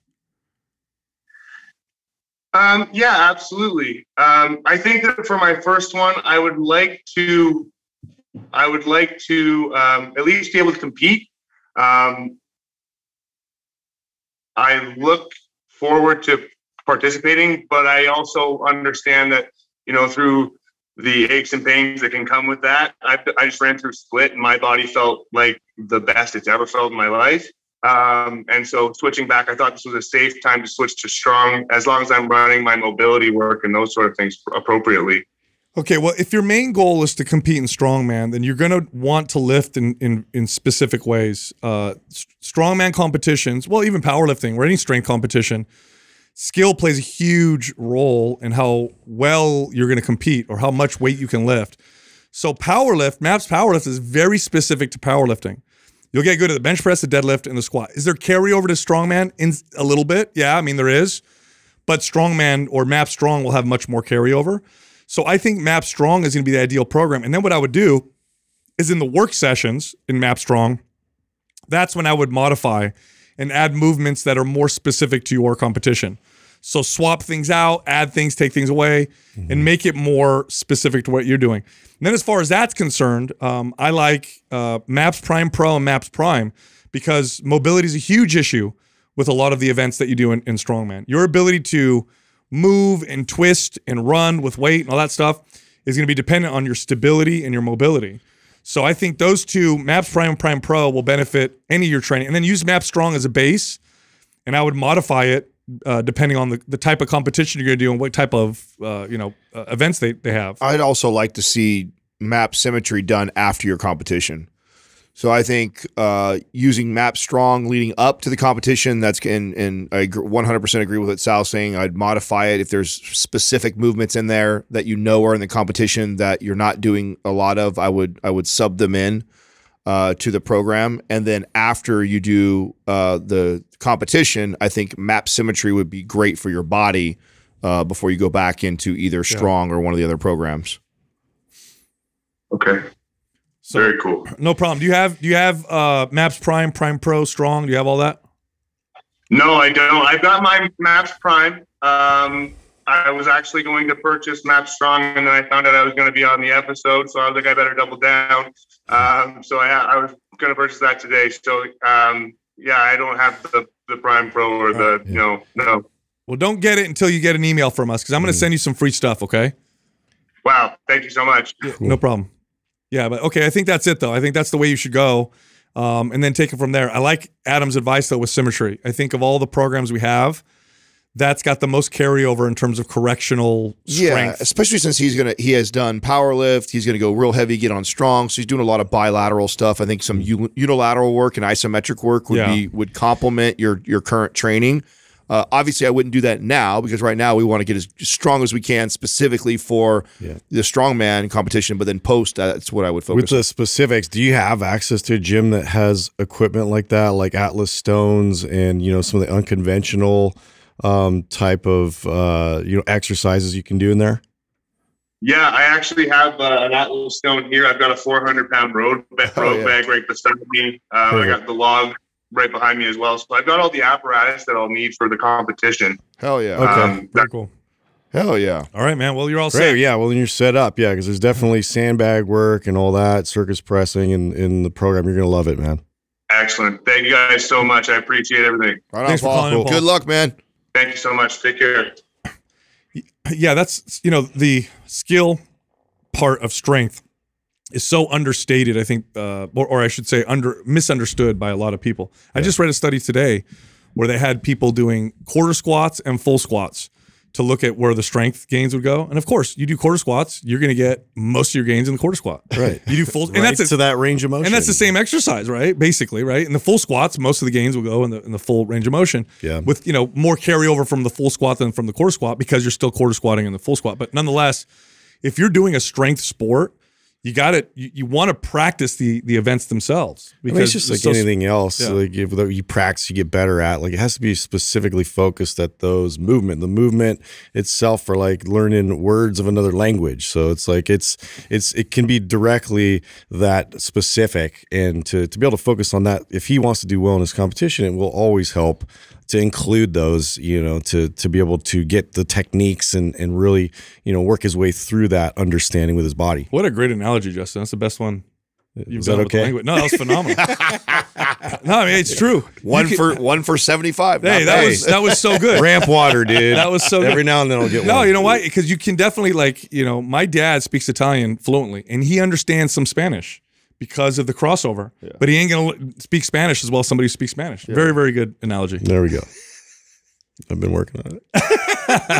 Um, yeah, absolutely. Um, I think that for my first one, I would like to, I would like to um, at least be able to compete. Um, I look forward to participating, but I also understand that you know through the aches and pains that can come with that. I, I just ran through split, and my body felt like the best it's ever felt in my life. Um, and so switching back, I thought this was a safe time to switch to strong as long as I'm running my mobility work and those sort of things appropriately. Okay, well, if your main goal is to compete in strongman, then you're going to want to lift in in, in specific ways. Uh, strongman competitions, well, even powerlifting or any strength competition, skill plays a huge role in how well you're going to compete or how much weight you can lift. So powerlift, MAPS powerlift is very specific to powerlifting. You'll get good at the bench press, the deadlift, and the squat. Is there carryover to strongman? In a little bit, yeah. I mean there is, but strongman or MAP strong will have much more carryover. So I think MAP strong is going to be the ideal program. And then what I would do is in the work sessions in MAP strong, that's when I would modify and add movements that are more specific to your competition. So swap things out, add things, take things away, and make it more specific to what you're doing. And then as far as that's concerned, um, I like uh, Maps Prime Pro and Maps Prime because mobility is a huge issue with a lot of the events that you do in, in strongman. Your ability to move and twist and run with weight and all that stuff is going to be dependent on your stability and your mobility. So I think those two, Maps Prime and Prime Pro, will benefit any of your training. And then use Maps Strong as a base, and I would modify it uh, depending on the, the type of competition you're going to do and what type of uh, you know uh, events they, they have. I'd also like to see map symmetry done after your competition. So I think uh, using map strong leading up to the competition, that's and, and I 100% agree with what Sal's saying. I'd modify it if there's specific movements in there that you know are in the competition that you're not doing a lot of. I would I would sub them in uh, to the program, and then after you do uh, the competition, I think map symmetry would be great for your body uh, before you go back into either strong or one of the other programs. Okay. So Very cool. no problem. Do you have do you have uh, Maps Prime, Prime Pro, Strong? Do you have all that? No, I don't. I've got my Maps Prime. Um, I was actually going to purchase Maps Strong, and then I found out I was going to be on the episode, so I was like, I better double down. Um, so I, I was going to purchase that today. So um, yeah, I don't have the, the Prime Pro or the you know no. Well, don't get it until you get an email from us because I'm going to send you some free stuff. Okay. Wow, thank you so much. No problem. Yeah, but okay, I think that's it though. I think that's the way you should go, um, and then take it from there. I like Adam's advice though with symmetry. I think of all the programs we have, that's got the most carryover in terms of correctional strength. Yeah, especially since he's gonna he has done power lift. He's gonna go real heavy, get on strong. So he's doing a lot of bilateral stuff. I think some unilateral work and isometric work would Yeah. be would complement your your current training. Uh, obviously, I wouldn't do that now because right now we want to get as strong as we can, specifically for the strongman competition. But then post, that's what I would focus. With the specifics, do you have access to a gym that has equipment like that, like Atlas Stones and you know some of the unconventional um, type of uh, you know exercises you can do in there? Yeah, I actually have uh, an Atlas Stone here. I've got a 400 pound road, ba- *laughs* Oh, yeah. bag right beside me. Um, I got the log right behind me as well. So I've got all the apparatus that I'll need for the competition. Hell yeah! Okay, Um, very cool. Hell yeah! All right, man. Well, you're all Great, set. yeah. Well, then you're set up, yeah, because there's definitely sandbag work and all that, circus pressing, and in the program, you're gonna love it, man. Excellent. Thank you guys so much. I appreciate everything. Right on, Thanks for calling in, Paul. Good luck, man. Thank you so much. Take care. yeah, that's you know the skill part of strength is so understated. I think, uh, or, or I should say, under misunderstood by a lot of people. I just read a study today where they had people doing quarter squats and full squats to look at where the strength gains would go. And of course, you do quarter squats, you're going to get most of your gains in the quarter squat. Right. You do full, and that's a, to that range of motion, and that's the same exercise, right? Basically, right? In the full squats, most of the gains will go in the in the full range of motion. Yeah. With you know more carryover from the full squat than from the quarter squat because you're still quarter squatting in the full squat. But nonetheless, if you're doing a strength sport, you got to you, you want to practice the the events themselves I mean, it's just like so- anything else. Yeah. Like if you practice, you get better at. Like it has to be specifically focused at those movement. The movement itself for like learning words of another language. So it's like it's it's it can be directly that specific, and to to be able to focus on that. If he wants to do well in his competition, it will always help to include those. You know, to to be able to get the techniques and and really you know work his way through that understanding with his body. What a great analogy, Justin. That's the best one. You've Is that okay? No, that was phenomenal. *laughs* no, I mean it's true. One can- for one for seventy five. hey, that was that was so *laughs* good. Ramp water, dude. That was so good. Every now and then I'll get one. No, one. you know why? Because you can definitely like, you know, my dad speaks Italian fluently and he understands some Spanish because of the crossover. But he ain't gonna speak Spanish as well as somebody who speaks Spanish. Very, very good analogy. There we go. *laughs* I've been working on it.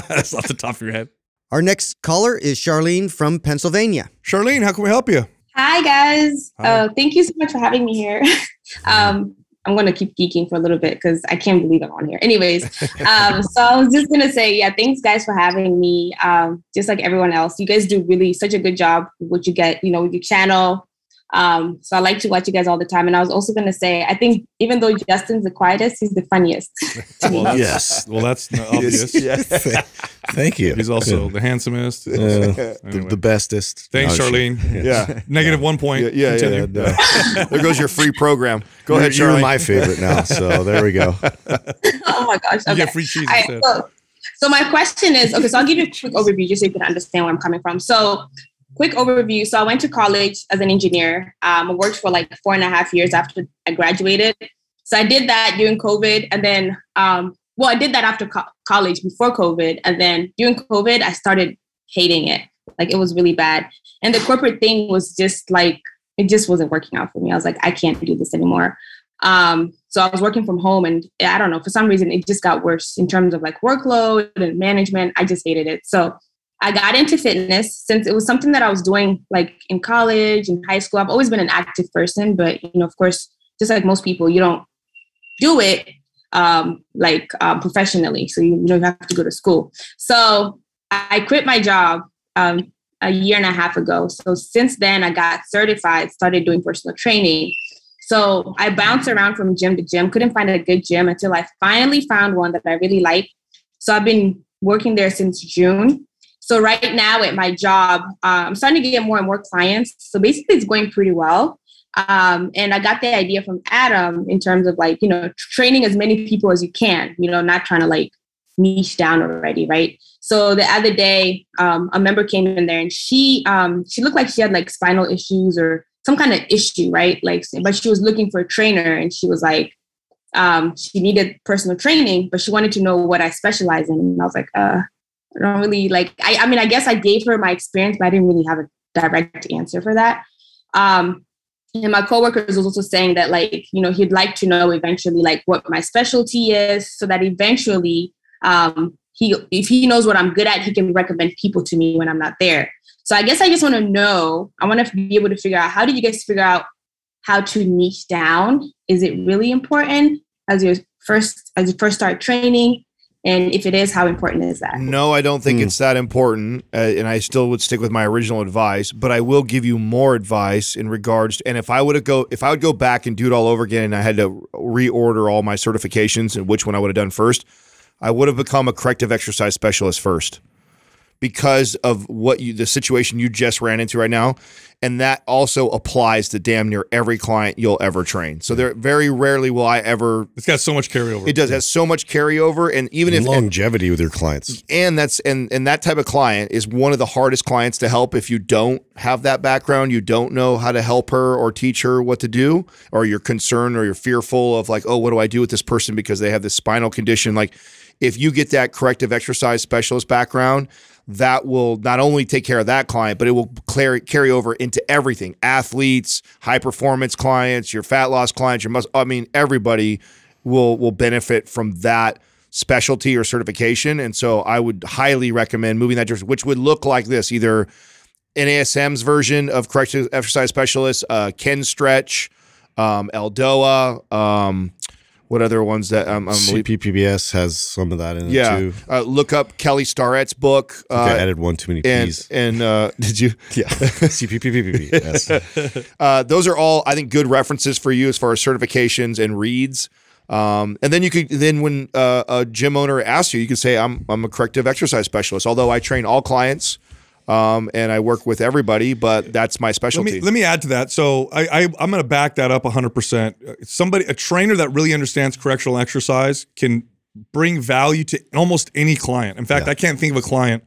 That's off the top of your head. Our next caller is Charlene from Pennsylvania. Charlene, how can we help you? Hi guys. Hi. Uh, thank you so much for having me here. *laughs* um, I'm gonna keep geeking for a little bit because I can't believe I'm on here. Anyways, um, *laughs* so I was just gonna say, yeah, thanks guys for having me. Um, just like everyone else, you guys do really such a good job with what you get, you know, with your channel. Um, so I like to watch you guys all the time. And I was also gonna say, I think even though Justin's the quietest, he's the funniest. *laughs* to me. Well, that's, Yes. Well, that's *laughs* not obvious. *laughs* Thank you. He's also the handsomest. Yeah. Anyway. the, the bestest. Thanks, No, Charlene. Yeah. Negative one point. Yeah, yeah, yeah, Continue. no. there goes your free program. Go you're, ahead, you're my favorite now. So there we go. oh my gosh. You Okay. get free cheese All right, instead. so, so my question is okay so i'll give you a quick overview just so you can understand where i'm coming from so quick overview. So i went to college as an engineer. Um, i worked for like four and a half years after i graduated. So i did that during covid and then um, well i did that after co- college before covid and then during covid i started hating it. Like it was really bad. And the corporate thing was just like it just wasn't working out for me. I was like i can't do this anymore. Um, So I was working from home and I don't know, for some reason it just got worse in terms of like workload and management. I just hated it. So I got into fitness since it was something that I was doing like in college and high school. I've always been an active person, but you know, of course, just like most people, you don't do it um, like um, professionally. So you, you know you have to go to school. So I quit my job um, a year and a half ago. So since then, I got certified, started doing personal training. So I bounced around from gym to gym, couldn't find a good gym until I finally found one that I really like. So I've been working there since June. So right now at my job, uh, I'm starting to get more and more clients. So basically, it's going pretty well. Um, and I got the idea from Adam in terms of like, you know, training as many people as you can, you know, not trying to like niche down already, right? So the other day, um, a member came in there and she um, she looked like she had like spinal issues or some kind of issue, right? Like, but she was looking for a trainer and she was like, um, she needed personal training, but she wanted to know what I specialize in. And I was like, uh, I don't really like, I, I mean, I guess I gave her my experience, but I didn't really have a direct answer for that. Um, and my coworkers was also saying that like you know he'd like to know eventually like what my specialty is so that eventually um he if he knows what i'm good at he can recommend people to me when i'm not there. So i guess i just want to know i want to be able to figure out how did you guys figure out how to niche down? Is it really important as you first as you first start training and if it is, how important is that? No, I don't think mm. it's that important. Uh, and I still would stick with my original advice, but I will give you more advice in regards. To, and if I would have go, if I would go back and do it all over again, and I had to reorder all my certifications and which one I would have done first, I would have become a corrective exercise specialist first because of what you the situation you just ran into right now. And that also applies to damn near every client you'll ever train. So there very rarely will i ever it's got so much carryover. It does has so much carryover. And even and if longevity with your clients. And that's and and that type of client is one of the hardest clients to help if you don't have that background. You don't know how to help her or teach her what to do or you're concerned or you're fearful of like oh what do i do with this person because they have this spinal condition? Like if you get that corrective exercise specialist background that will not only take care of that client, but it will carry, carry over into everything athletes, high performance clients, your fat loss clients, your muscle. I mean, everybody will will benefit from that specialty or certification. And so I would highly recommend moving that direction, which would look like this either NASM's version of corrective exercise specialist, uh, Kinstretch, um, Eldoa, um, what other ones that um, um CPPBS has some of that in yeah. it too. Uh, look up Kelly Starrett's book. Uh, I added one too many P's. And, and uh, *laughs* did you? Yeah. *laughs* CPPPBS. *laughs* uh, those are all I think good references for you as far as certifications and reads. Um, and then you could then when uh, a gym owner asks you, you can say I'm I'm a corrective exercise specialist. Although I train all clients um, and I work with everybody, but that's my specialty. Let me, let me add to that. So I, I am going to back that up 100. percent Somebody, a trainer that really understands correctional exercise can bring value to almost any client. In fact, yeah. I can't think of a client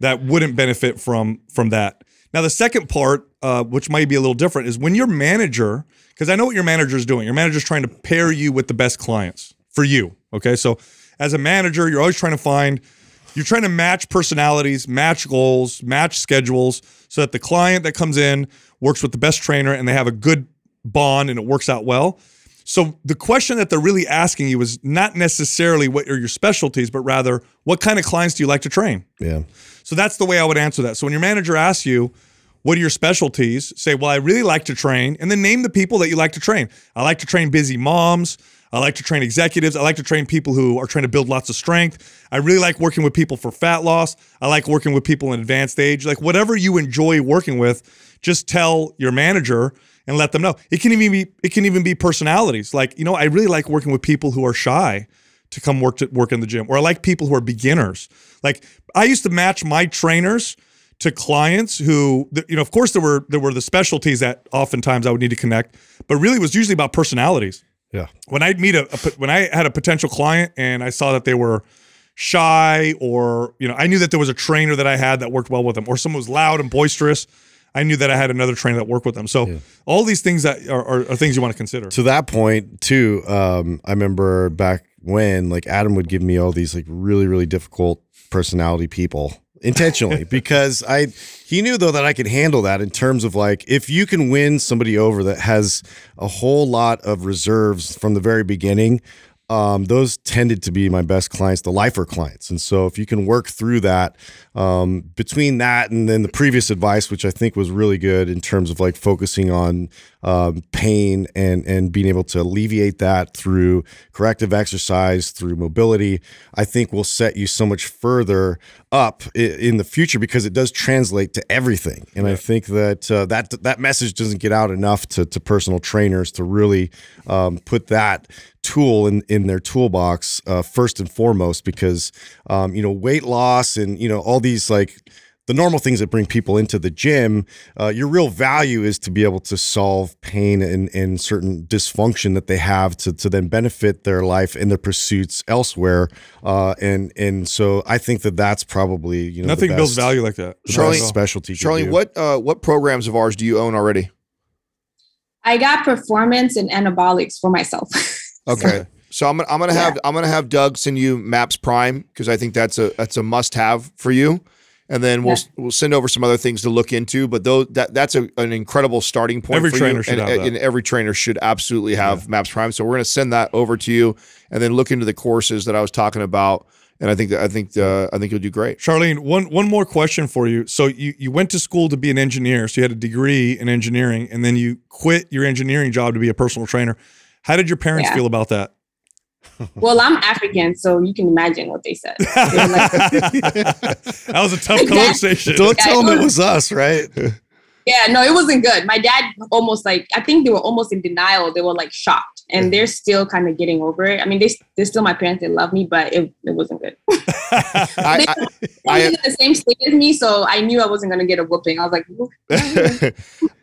that wouldn't benefit from from that. Now, the second part, uh, which might be a little different, is when your manager, because I know what your manager is doing. Your manager is trying to pair you with the best clients for you. Okay, so as a manager, you're always trying to find you're trying to match personalities, match goals, match schedules so that the client that comes in works with the best trainer and they have a good bond and it works out well. So the question that they're really asking you is not necessarily what are your specialties, but rather what kind of clients do you like to train? Yeah. So that's the way I would answer that. So when your manager asks you, what are your specialties? Say, well, I really like to train, and then name the people that you like to train. I like to train busy moms. I like to train executives. I like to train people who are trying to build lots of strength. I really like working with people for fat loss. I like working with people in advanced age. Like whatever you enjoy working with, just tell your manager and let them know. It can even be it can even be personalities. Like, you know, I really like working with people who are shy to come work to work in the gym or I like people who are beginners. Like I used to match my trainers to clients who you know of course there were there were the specialties that oftentimes I would need to connect, but really it was usually about personalities. Yeah. When I'd meet a, a, when I had a potential client and I saw that they were shy or you know I knew that there was a trainer that I had that worked well with them or someone was loud and boisterous. I knew that I had another trainer that worked with them. So yeah. all these things that are, are, are, things you want to consider. To that point too, um, I remember back when like Adam would give me all these like really really difficult personality people intentionally *laughs* because I he knew though that I could handle that in terms of like if you can win somebody over that has a whole lot of reserves from the very beginning, um, those tended to be my best clients, the lifer clients. And so if you can work through that, um, between that and then the previous advice, which I think was really good in terms of like focusing on um, pain and and being able to alleviate that through corrective exercise, through mobility, I think will set you so much further up in the future because it does translate to everything. And I think that uh, that that message doesn't get out enough to, to personal trainers to really um, put that tool in in their toolbox uh, first and foremost because um, you know weight loss and you know all these like the normal things that bring people into the gym, uh, your real value is to be able to solve pain and, and certain dysfunction that they have to, to then benefit their life and their pursuits elsewhere. Uh, and and so I think that that's probably you know the Nothing builds value like that. Charlie- specialty. Charlie, what uh, what programs of ours do you own already? I got performance and anabolics for myself. *laughs* Okay. So I'm gonna I'm gonna have I'm gonna have Doug send you Maps Prime because I think that's a that's a must have for you, and then we'll we'll send over some other things to look into. But those that that's a, an incredible starting point. Every for trainer you, should and, have that. and every trainer should absolutely have Maps Prime. So we're gonna send that over to you, and then look into the courses that I was talking about. And I think that I think uh, I think you'll do great. Charlene, one one more question for you. So you you went to school to be an engineer, so you had a degree in engineering, and then you quit your engineering job to be a personal trainer. How did your parents Yeah. feel about that? *laughs* well, I'm African, so you can imagine what they said. They like, *laughs* that was a tough *laughs* conversation. Don't Yeah, tell it them it was- was us, right? yeah, no, it wasn't good. My dad almost like I think they were almost in denial. They were like shocked, and they're still kind of getting over it. I mean, they they're still my parents. They love me, but it, it wasn't good. *laughs* I, they I, were I- in the same state as me, so I knew I wasn't gonna get a whooping. I was like, *laughs*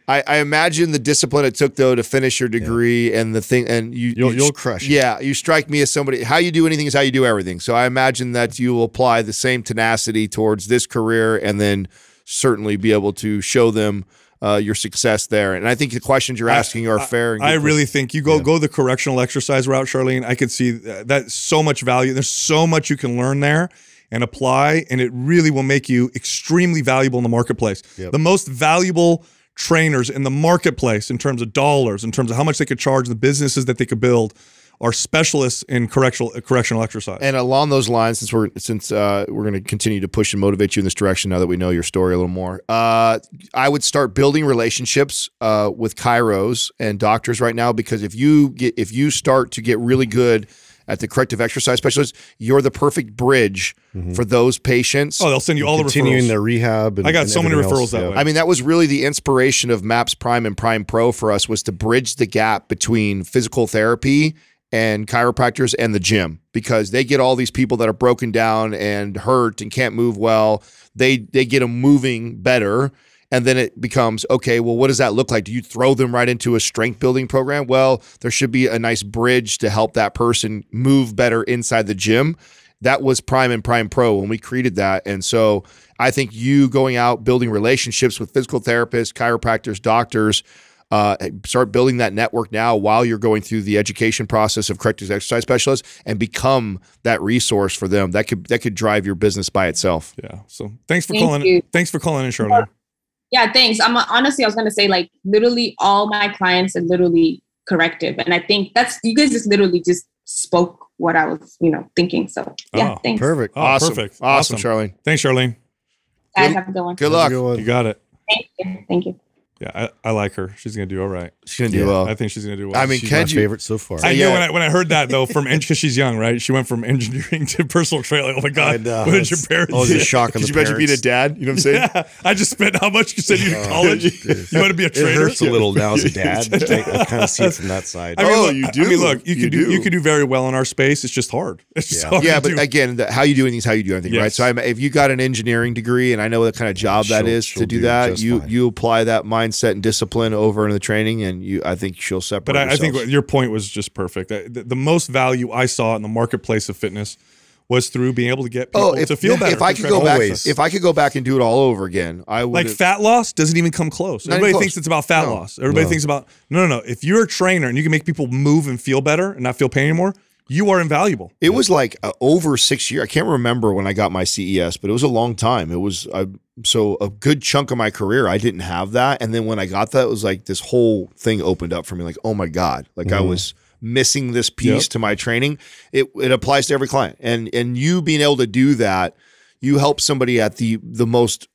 I, I imagine the discipline it took though to finish your degree and the thing and you You'll you you'll crush. it. Yeah, you strike me as somebody. How you do anything is how you do everything. So I imagine that you will apply the same tenacity towards this career, and then certainly be able to show them uh, your success there. And I think the questions you're asking are fair. And I good really think you go Yeah. go the correctional exercise route, Charlene. I could see that, that's so much value. There's so much you can learn there and apply, and it really will make you extremely valuable in the marketplace. Yep. The most valuable trainers in the marketplace in terms of dollars, in terms of how much they could charge, the businesses that they could build, are specialists in correctional correctional exercise. And along those lines, since we're since uh, we're going to continue to push and motivate you in this direction, now that we know your story a little more, uh, I would start building relationships uh, with chiros and doctors right now because if you get if you start to get really good at the corrective exercise specialist, you're the perfect bridge for those patients. oh, they'll send you all the Continuing referrals. their rehab. And, I got and so many everything else. referrals that Yeah. way. I mean, that was really the inspiration of MAPS Prime and Prime Pro for us was to bridge the gap between physical therapy and chiropractors and the gym because they get all these people that are broken down and hurt and can't move well. They they get them moving better. And then it becomes okay. Well, what does that look like? Do you throw them right into a strength building program? Well, there should be a nice bridge to help that person move better inside the gym. That was Prime and Prime Pro when we created that. And so I think you going out, building relationships with physical therapists, chiropractors, doctors, uh, start building that network now while you're going through the education process of corrective exercise specialists and become that resource for them. That could that could drive your business by itself. yeah. So thanks for Thank calling. you. Thanks for calling in, Charlene. yeah, thanks. I'm honestly, I was gonna say like literally all my clients are literally corrective, and I think that's you guys just literally just spoke what I was you know thinking. So yeah, Oh, thanks. Perfect. Oh, awesome. perfect. Awesome, Awesome. Charlene. Thanks, Charlene. Guys, have a good one. Good luck. good one. You got it. Thank you. Thank you. Yeah, I, I like her. She's gonna do all right. She's gonna do Yeah. well. I think she's gonna do well. I mean, She's can my you- favorite so far. I yeah. knew when I when I heard that though *laughs* from because she's young, right? She went from engineering to personal training. Oh my I god, know. what did your oh, It's- parents? I was do? just shocking Could you the imagine being a dad? You know what I'm saying? Yeah, I just spent how much you said you to Oh, college. dude. you want to be a trainer? It trainer? hurts a little now as a dad. *laughs* I, kind of see it from that side. I mean, Oh, look, you I do. mean, look, you, You could do. do. you could do very well in our space. It's just hard. *laughs* It's just Yeah. hard Yeah, to but do. again, the, how you do anything is how you do anything, right? So if you got an engineering degree, and I know what kind of job that She'll- is she'll to do, do that, you you apply that mindset and discipline over in the training, and you I think she'll separate. But I, I think what- your point was just perfect. The, the most value I saw in the marketplace of fitness was through being able to get oh, people oh, if, to feel better. if I could go to- back, if I could go back and do it all over again, I would. like fat loss doesn't even come close. Not Everybody close. thinks it's about fat No. loss. Everybody No. thinks about no, no, no. If you're a trainer and you can make people move and feel better and not feel pain anymore, you are invaluable. It was like uh, over six years. I can't remember when I got my CES, but it was a long time. It was uh, so a good chunk of my career. I didn't have that, and then when I got that, it was like this whole thing opened up for me. Like, oh my god, like I Mhm. was missing this piece Yep. to my training. It it applies to every client, and and you being able to do that, you help somebody at the the most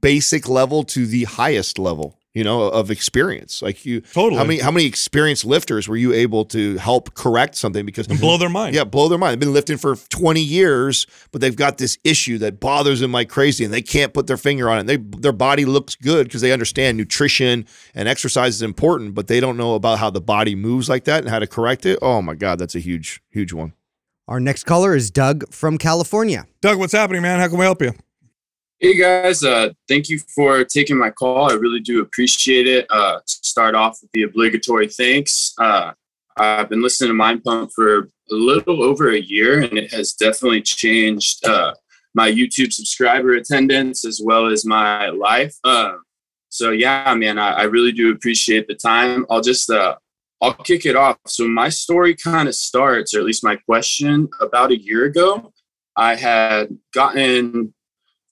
basic level to the highest level. You know, of experience. Like you, Totally. How many how many experienced lifters were you able to help correct something because And blow their mind. yeah, blow their mind. They've been lifting for 20 years, but they've got this issue that bothers them like crazy and they can't put their finger on it. They their body looks good because they understand nutrition and exercise is important, but they don't know about how the body moves like that and how to correct it. Oh my god, that's a huge huge one. Our next caller is Doug from California. Doug, what's happening, man? How can we help you? Hey guys, uh, thank you for taking my call. I really do appreciate it. Uh, start off with the obligatory thanks. Uh, I've been listening to Mind Pump for a little over a year, and it has definitely changed uh, my YouTube subscriber attendance as well as my life. Uh, so yeah, man, I, I really do appreciate the time. I'll just uh, I'll kick it off. So my story kind of starts, or at least my question, about a year ago. I had gotten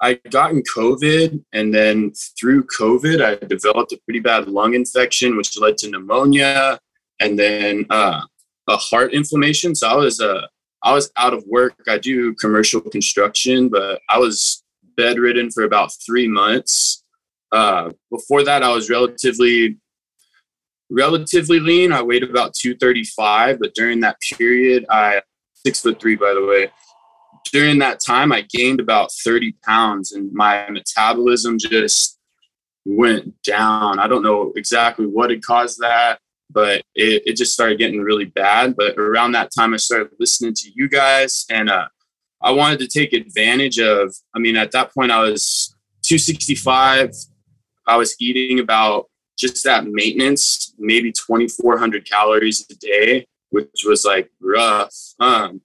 I gotten COVID, and then through COVID, I developed a pretty bad lung infection, which led to pneumonia, and then uh, a heart inflammation. So I was uh, I was out of work. I do commercial construction, but I was bedridden for about three months. Uh, before that, I was relatively relatively lean. I weighed about 235, but during that period, I six foot three, by the way during that time, I gained about 30 pounds and my metabolism just went down. I don't know exactly what had caused that, but it, it just started getting really bad. But around that time, I started listening to you guys and uh, I wanted to take advantage of, I mean, at that point, I was 265. I was eating about just that maintenance, maybe 2,400 calories a day, which was like rough. Um,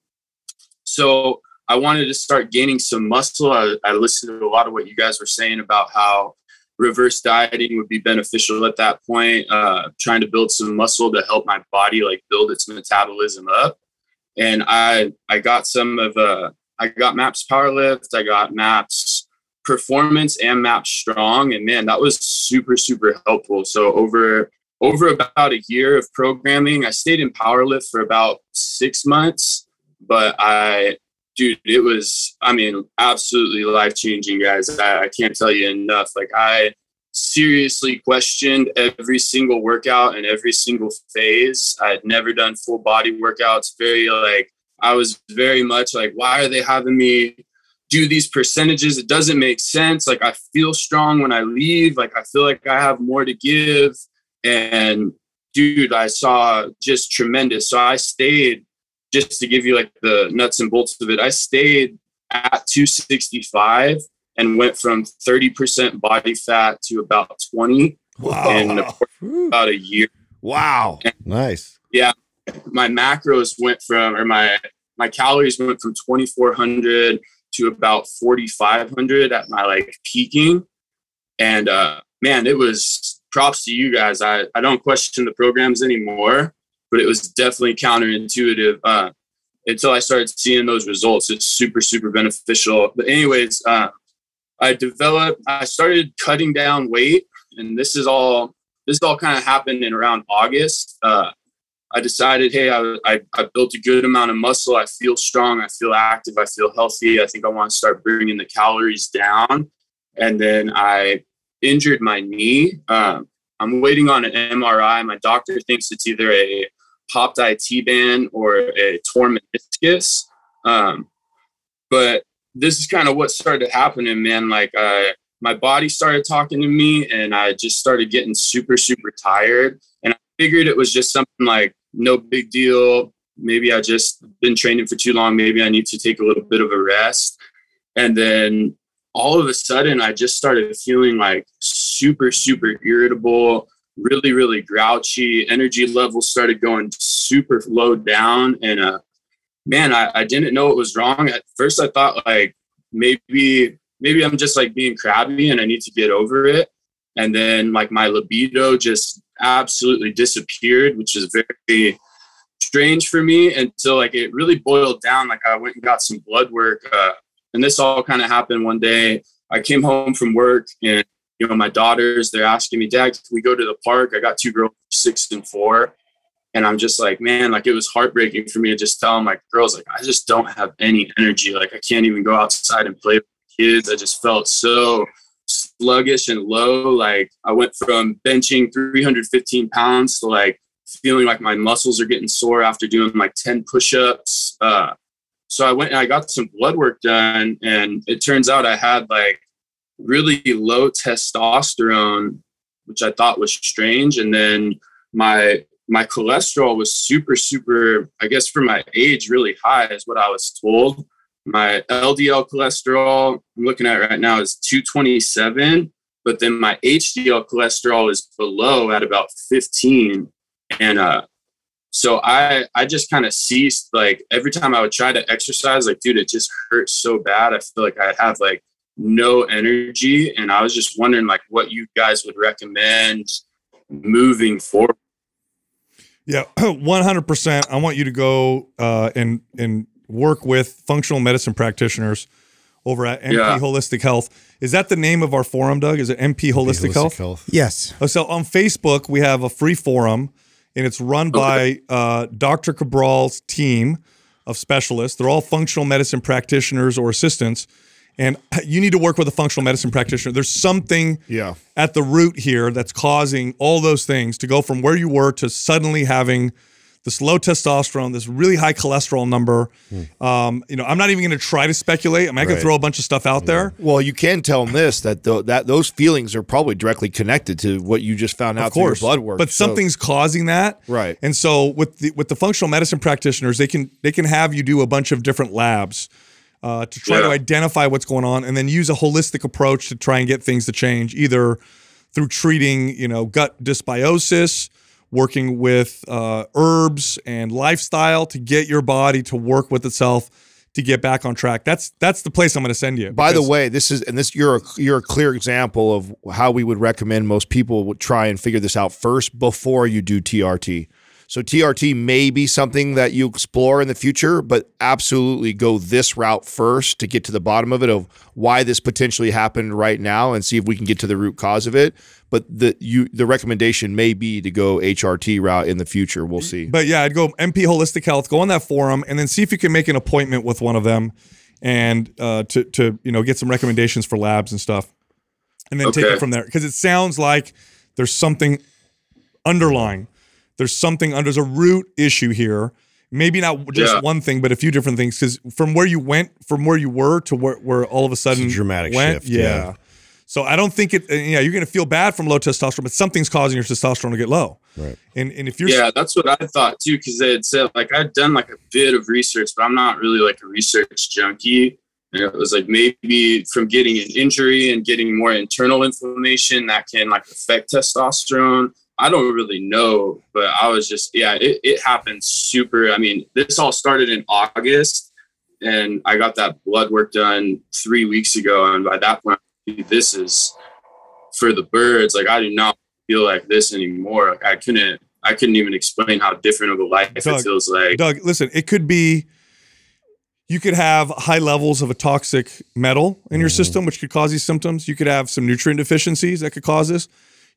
so I wanted to start gaining some muscle. I, I listened to a lot of what you guys were saying about how reverse dieting would be beneficial at that point, uh, trying to build some muscle to help my body like build its metabolism up. And I I got some of uh I got Maps Powerlift, I got Maps Performance and Maps Strong, and man, that was super super helpful. So over over about a year of programming, I stayed in Powerlift for about six months, but I dude, it was, I mean, absolutely life changing, guys. I, I can't tell you enough. Like, I seriously questioned every single workout and every single phase. I had never done full body workouts. Very, like, I was very much like, why are they having me do these percentages? It doesn't make sense. Like, I feel strong when I leave. Like, I feel like I have more to give. And, dude, I saw just tremendous. So I stayed just to give you like the nuts and bolts of it, I stayed at 265 and went from 30% body fat to about 20 Wow. in about a year. Wow. Nice. Yeah. My macros went from, or my my calories went from 2,400 to about 4,500 at my like peaking, and uh, man, it was props to you guys. I I don't question the programs anymore, but it was definitely counterintuitive. Uh, until I started seeing those results. It's super, super beneficial. But anyways, uh, I developed, I started cutting down weight, and this is all this all kind of happened in around August. Uh, I decided, hey, I, I, I built a good amount of muscle. I feel strong. I feel active. I feel healthy. I think I want to start bringing the calories down. And then I injured my knee. Um, I'm waiting on an MRI. My doctor thinks it's either a popped IT band or a torn meniscus. Um, but this is kind of what started happening, man. Like, I, my body started talking to me, and I just started getting super, super tired. And I figured it was just something like no big deal. Maybe I just been training for too long. Maybe I need to take a little bit of a rest. And then all of a sudden, I just started feeling like super, super irritable, really, really grouchy. Energy levels started going super low down. And uh, man, I, I didn't know what was wrong. At first, I thought like maybe maybe I'm just like being crabby and I need to get over it. And then like my libido just absolutely disappeared, which is very strange for me until like it really boiled down. Like I went and got some blood work, uh, and this all kind of happened one day. I came home from work and you know my daughters they're asking me, Dad, can we go to the park? I got two girls, six and four, and I'm just like, man, like it was heartbreaking for me to just tell like girls, like I just don't have any energy. Like I can't even go outside and play with kids. I just felt so sluggish and low. Like I went from benching 315 pounds to like feeling like my muscles are getting sore after doing like 10 push-ups. Uh, so I went and I got some blood work done, and it turns out I had like really low testosterone, which I thought was strange. And then my my cholesterol was super, super, I guess for my age, really high, is what I was told. My LDL cholesterol, I'm looking at right now, is 227, but then my HDL cholesterol is below at about 15. And uh, so I I just kind of ceased. Like every time I would try to exercise, like dude, it just hurts so bad. I feel like I have like no energy, and I was just wondering like what you guys would recommend moving forward. Yeah, *clears throat* one hundred percent. I want you to go uh, and and work with functional medicine practitioners over at MP Yeah. Holistic Health. Is that the name of our forum, Doug? Is it MP Holistic, Health? Yes. Oh, So on Facebook, we have a free forum, and it's run by uh, Dr. Cabral's team of specialists. They're all functional medicine practitioners or assistants. And *clears throat* you need to work with a functional medicine practitioner. There's something Yeah. at the root here that's causing all those things to go from where you were to suddenly having this low testosterone, this really high cholesterol number. Um, you know, I'm not even going to try to speculate. I mean, I can Right. throw a bunch of stuff out there. Well, you can tell them this that that those feelings are probably directly connected to what you just found out of through your course, blood work. but So- something's causing that, Right. And so with the with the functional medicine practitioners, they can they can have you do a bunch of different labs uh, to try to identify what's going on, and then use a holistic approach to try and get things to change, either through treating you know gut dysbiosis, working with uh, herbs and lifestyle to get your body to work with itself to get back on track. That's that's the place I'm going to send you. By the way, this is and this you're a, you're a clear example of how we would recommend most people would try and figure this out first before you do TRT. So TRT may be something that you explore in the future, but absolutely go this route first to get to the bottom of it of why this potentially happened right now and see if we can get to the root cause of it. But the you the recommendation may be to go HRT route in the future. We'll see. But yeah, I'd go MP Holistic Health, go on that forum, and then see if you can make an appointment with one of them, and uh, to to you know get some recommendations for labs and stuff, and then take it from there. Because it sounds like there's something underlying. There's something under. There's a root issue here. Maybe not just Yeah. one thing, but a few different things. Because from where you went, from where you were to where, where all of a sudden dramatic went, shift, yeah. So I don't think it. uh, Yeah, you're going to feel bad from low testosterone, but something's causing your testosterone to get low. Right. And and if you're Yeah, that's what I thought too, because they had said like I'd done like a bit of research, but I'm not really like a research junkie. And it was like maybe from getting an injury and getting more internal inflammation that can like affect testosterone. I don't really know, but I was just yeah, it, it happened super. I mean, this all started in August, and I got that blood work done three weeks ago, and by that point, this is for the birds. Like I do not feel like this anymore. Like I couldn't I couldn't even explain how different of a life Doug, it feels like. Doug, listen, it could be you could have high levels of a toxic metal in your mm. system, which could cause these symptoms. You could have some nutrient deficiencies that could cause this.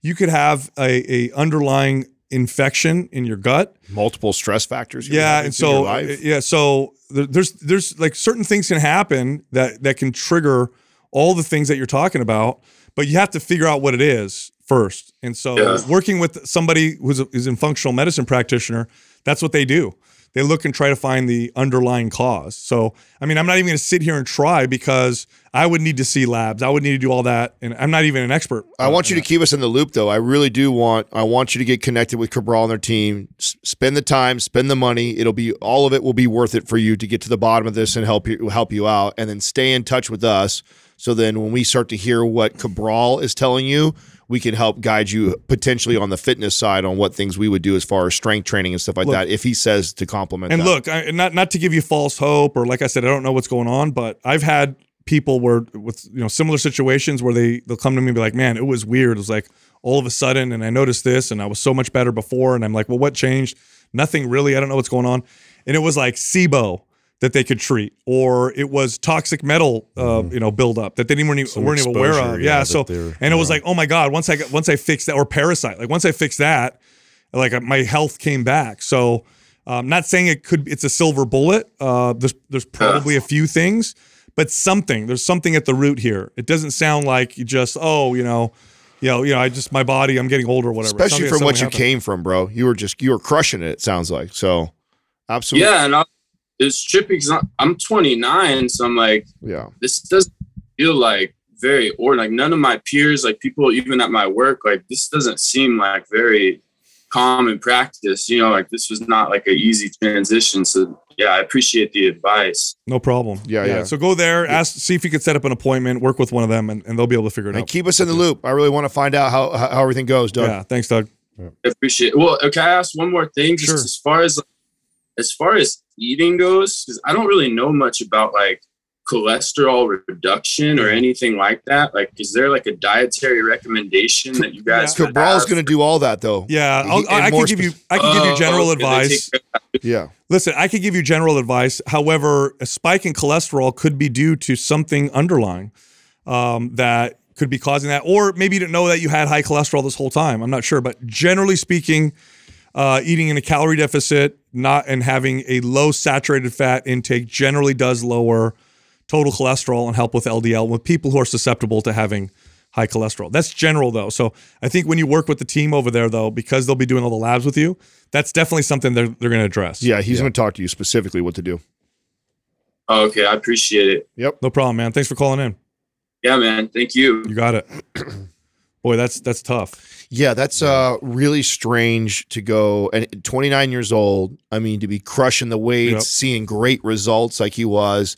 You could have a, a underlying infection in your gut. Multiple stress factors. Yeah, and so yeah, so there's there's like certain things can happen that that can trigger all the things that you're talking about, but you have to figure out what it is first. And so Yeah. working with somebody who's a, who's in functional medicine practitioner, that's what they do. They look and try to find the underlying cause. So, I mean, I'm not even going to sit here and try because I would need to see labs. I would need to do all that, and I'm not even an expert. I want you to keep us in the loop, though. I really do want. I want you to get connected with Cabral and their team. S- spend the time, spend the money. It'll be all of it will be worth it for you to get to the bottom of this and help you help you out. And then stay in touch with us. So then, when we start to hear what Cabral is telling you, we can help guide you potentially on the fitness side on what things we would do as far as strength training and stuff like Look- that. If he says to complement. And that. look, I, not not to give you false hope, or like I said, I don't know what's going on, but I've had people where with you know similar situations where they they'll come to me and be like, "Man, it was weird." It was like all of a sudden, and I noticed this, and I was so much better before, and I'm like, well, what changed? Nothing really. I don't know what's going on, and it was like SIBO that they could treat, or it was toxic metal, uh, you know, buildup that they didn't weren't even, Some weren't even aware of. yeah, Yeah, so and it was yeah. like, oh my god, once I got once I fixed that, or parasite, like once I fixed that, like uh, my health came back. So, I'm um, not saying it could, it's a silver bullet. Uh, there's there's probably a few things, but something there's something at the root here. It doesn't sound like you just oh you know, you know you know I just my body I'm getting older or whatever. Especially like from what you happened. came from, bro. You were just you were crushing it. It sounds like so. Absolutely. Yeah, and I, it's trippy because I'm 29, so I'm like, Yeah. this doesn't feel like very or like none of my peers, like people even at my work, like this doesn't seem like very common practice. You know, like this was not like an easy transition. So yeah, I appreciate the advice. No problem. Yeah, yeah. So go there, ask, see if you could set up an appointment, work with one of them, and, and they'll be able to figure it And out. keep us in the loop. I really want to find out how how how everything goes, Doug. Yeah, thanks, Doug. I appreciate. Well, uh, can I ask one more thing? Just Sure. as far as as far as eating goes, because I don't really know much about like cholesterol reduction or anything like that. Like, is there like a dietary recommendation that you guys? would Cabral's going to do all that though. Yeah, I'll, and I, I can give you. I can give you Oh, general okay, they advice. Yeah. Listen, I could give you general advice. However, a spike in cholesterol could be due to something underlying um, that could be causing that, or maybe you didn't know that you had high cholesterol this whole time. I'm not sure, but generally speaking, uh, eating in a calorie deficit, not and having a low saturated fat intake generally does lower total cholesterol and help with LDL with people who are susceptible to having high cholesterol. That's general though. So I think when you work with the team over there though, because they'll be doing all the labs with you, that's definitely something they're they're going to address. Yeah, he's going to talk to you specifically what to do. Okay, I appreciate it. Yep. No problem, man. Thanks for calling in. Yeah, man. Thank you. You got it. *clears throat* Boy, that's that's tough. Yeah, that's uh really strange to go and 29 years old. I mean, to be crushing the weights, Yep. seeing great results like he was.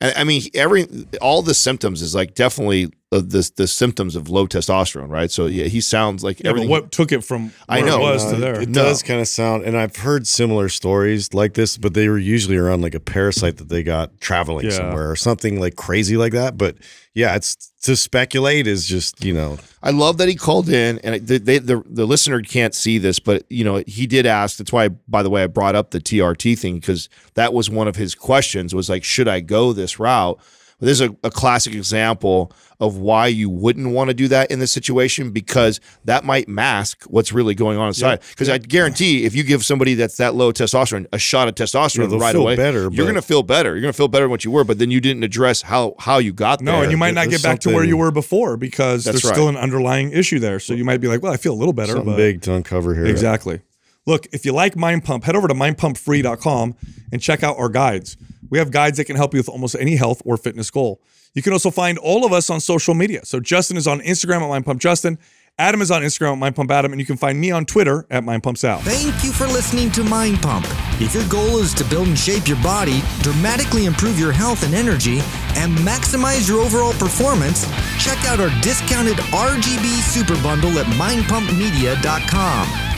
And I mean, every all the symptoms is like definitely the the symptoms of low testosterone, right? So yeah, he sounds like Yeah, but everything. what took it from I know. it was Uh, to there? It No. does kind of sound, and I've heard similar stories like this, but they were usually around like a parasite that they got traveling Yeah. somewhere or something like crazy like that. But yeah, it's to speculate is just you know I love that he called in, and they, they, the the listener can't see this, but you know he did ask. That's why, by the way, I brought up the TRT thing because that was one of his questions. Was like, should I go this route? This is a, a classic example of why you wouldn't want to do that in this situation because that might mask what's really going on inside. Because I guarantee, if you give somebody that's that low testosterone a shot of testosterone Yeah, they'll right feel away, better, you're but- going to feel better. You're going to feel better than what you were, but then you didn't address how how you got there. no, and you might not there's get back to where you were before because That's there's still an underlying issue there. So you might be like, well, I feel a little better, something but big to uncover here. Exactly. Look, if you like Mind Pump, head over to mindpumpfree.com and check out our guides. We have guides that can help you with almost any health or fitness goal. You can also find all of us on social media. So Justin is on Instagram at mindpumpjustin. Adam is on Instagram at mindpumpAdam, and you can find me on Twitter at mindpumpsal. Thank you for listening to Mind Pump. If your goal is to build and shape your body, dramatically improve your health and energy, and maximize your overall performance, check out our discounted RGB Super Bundle at mindpumpmedia.com.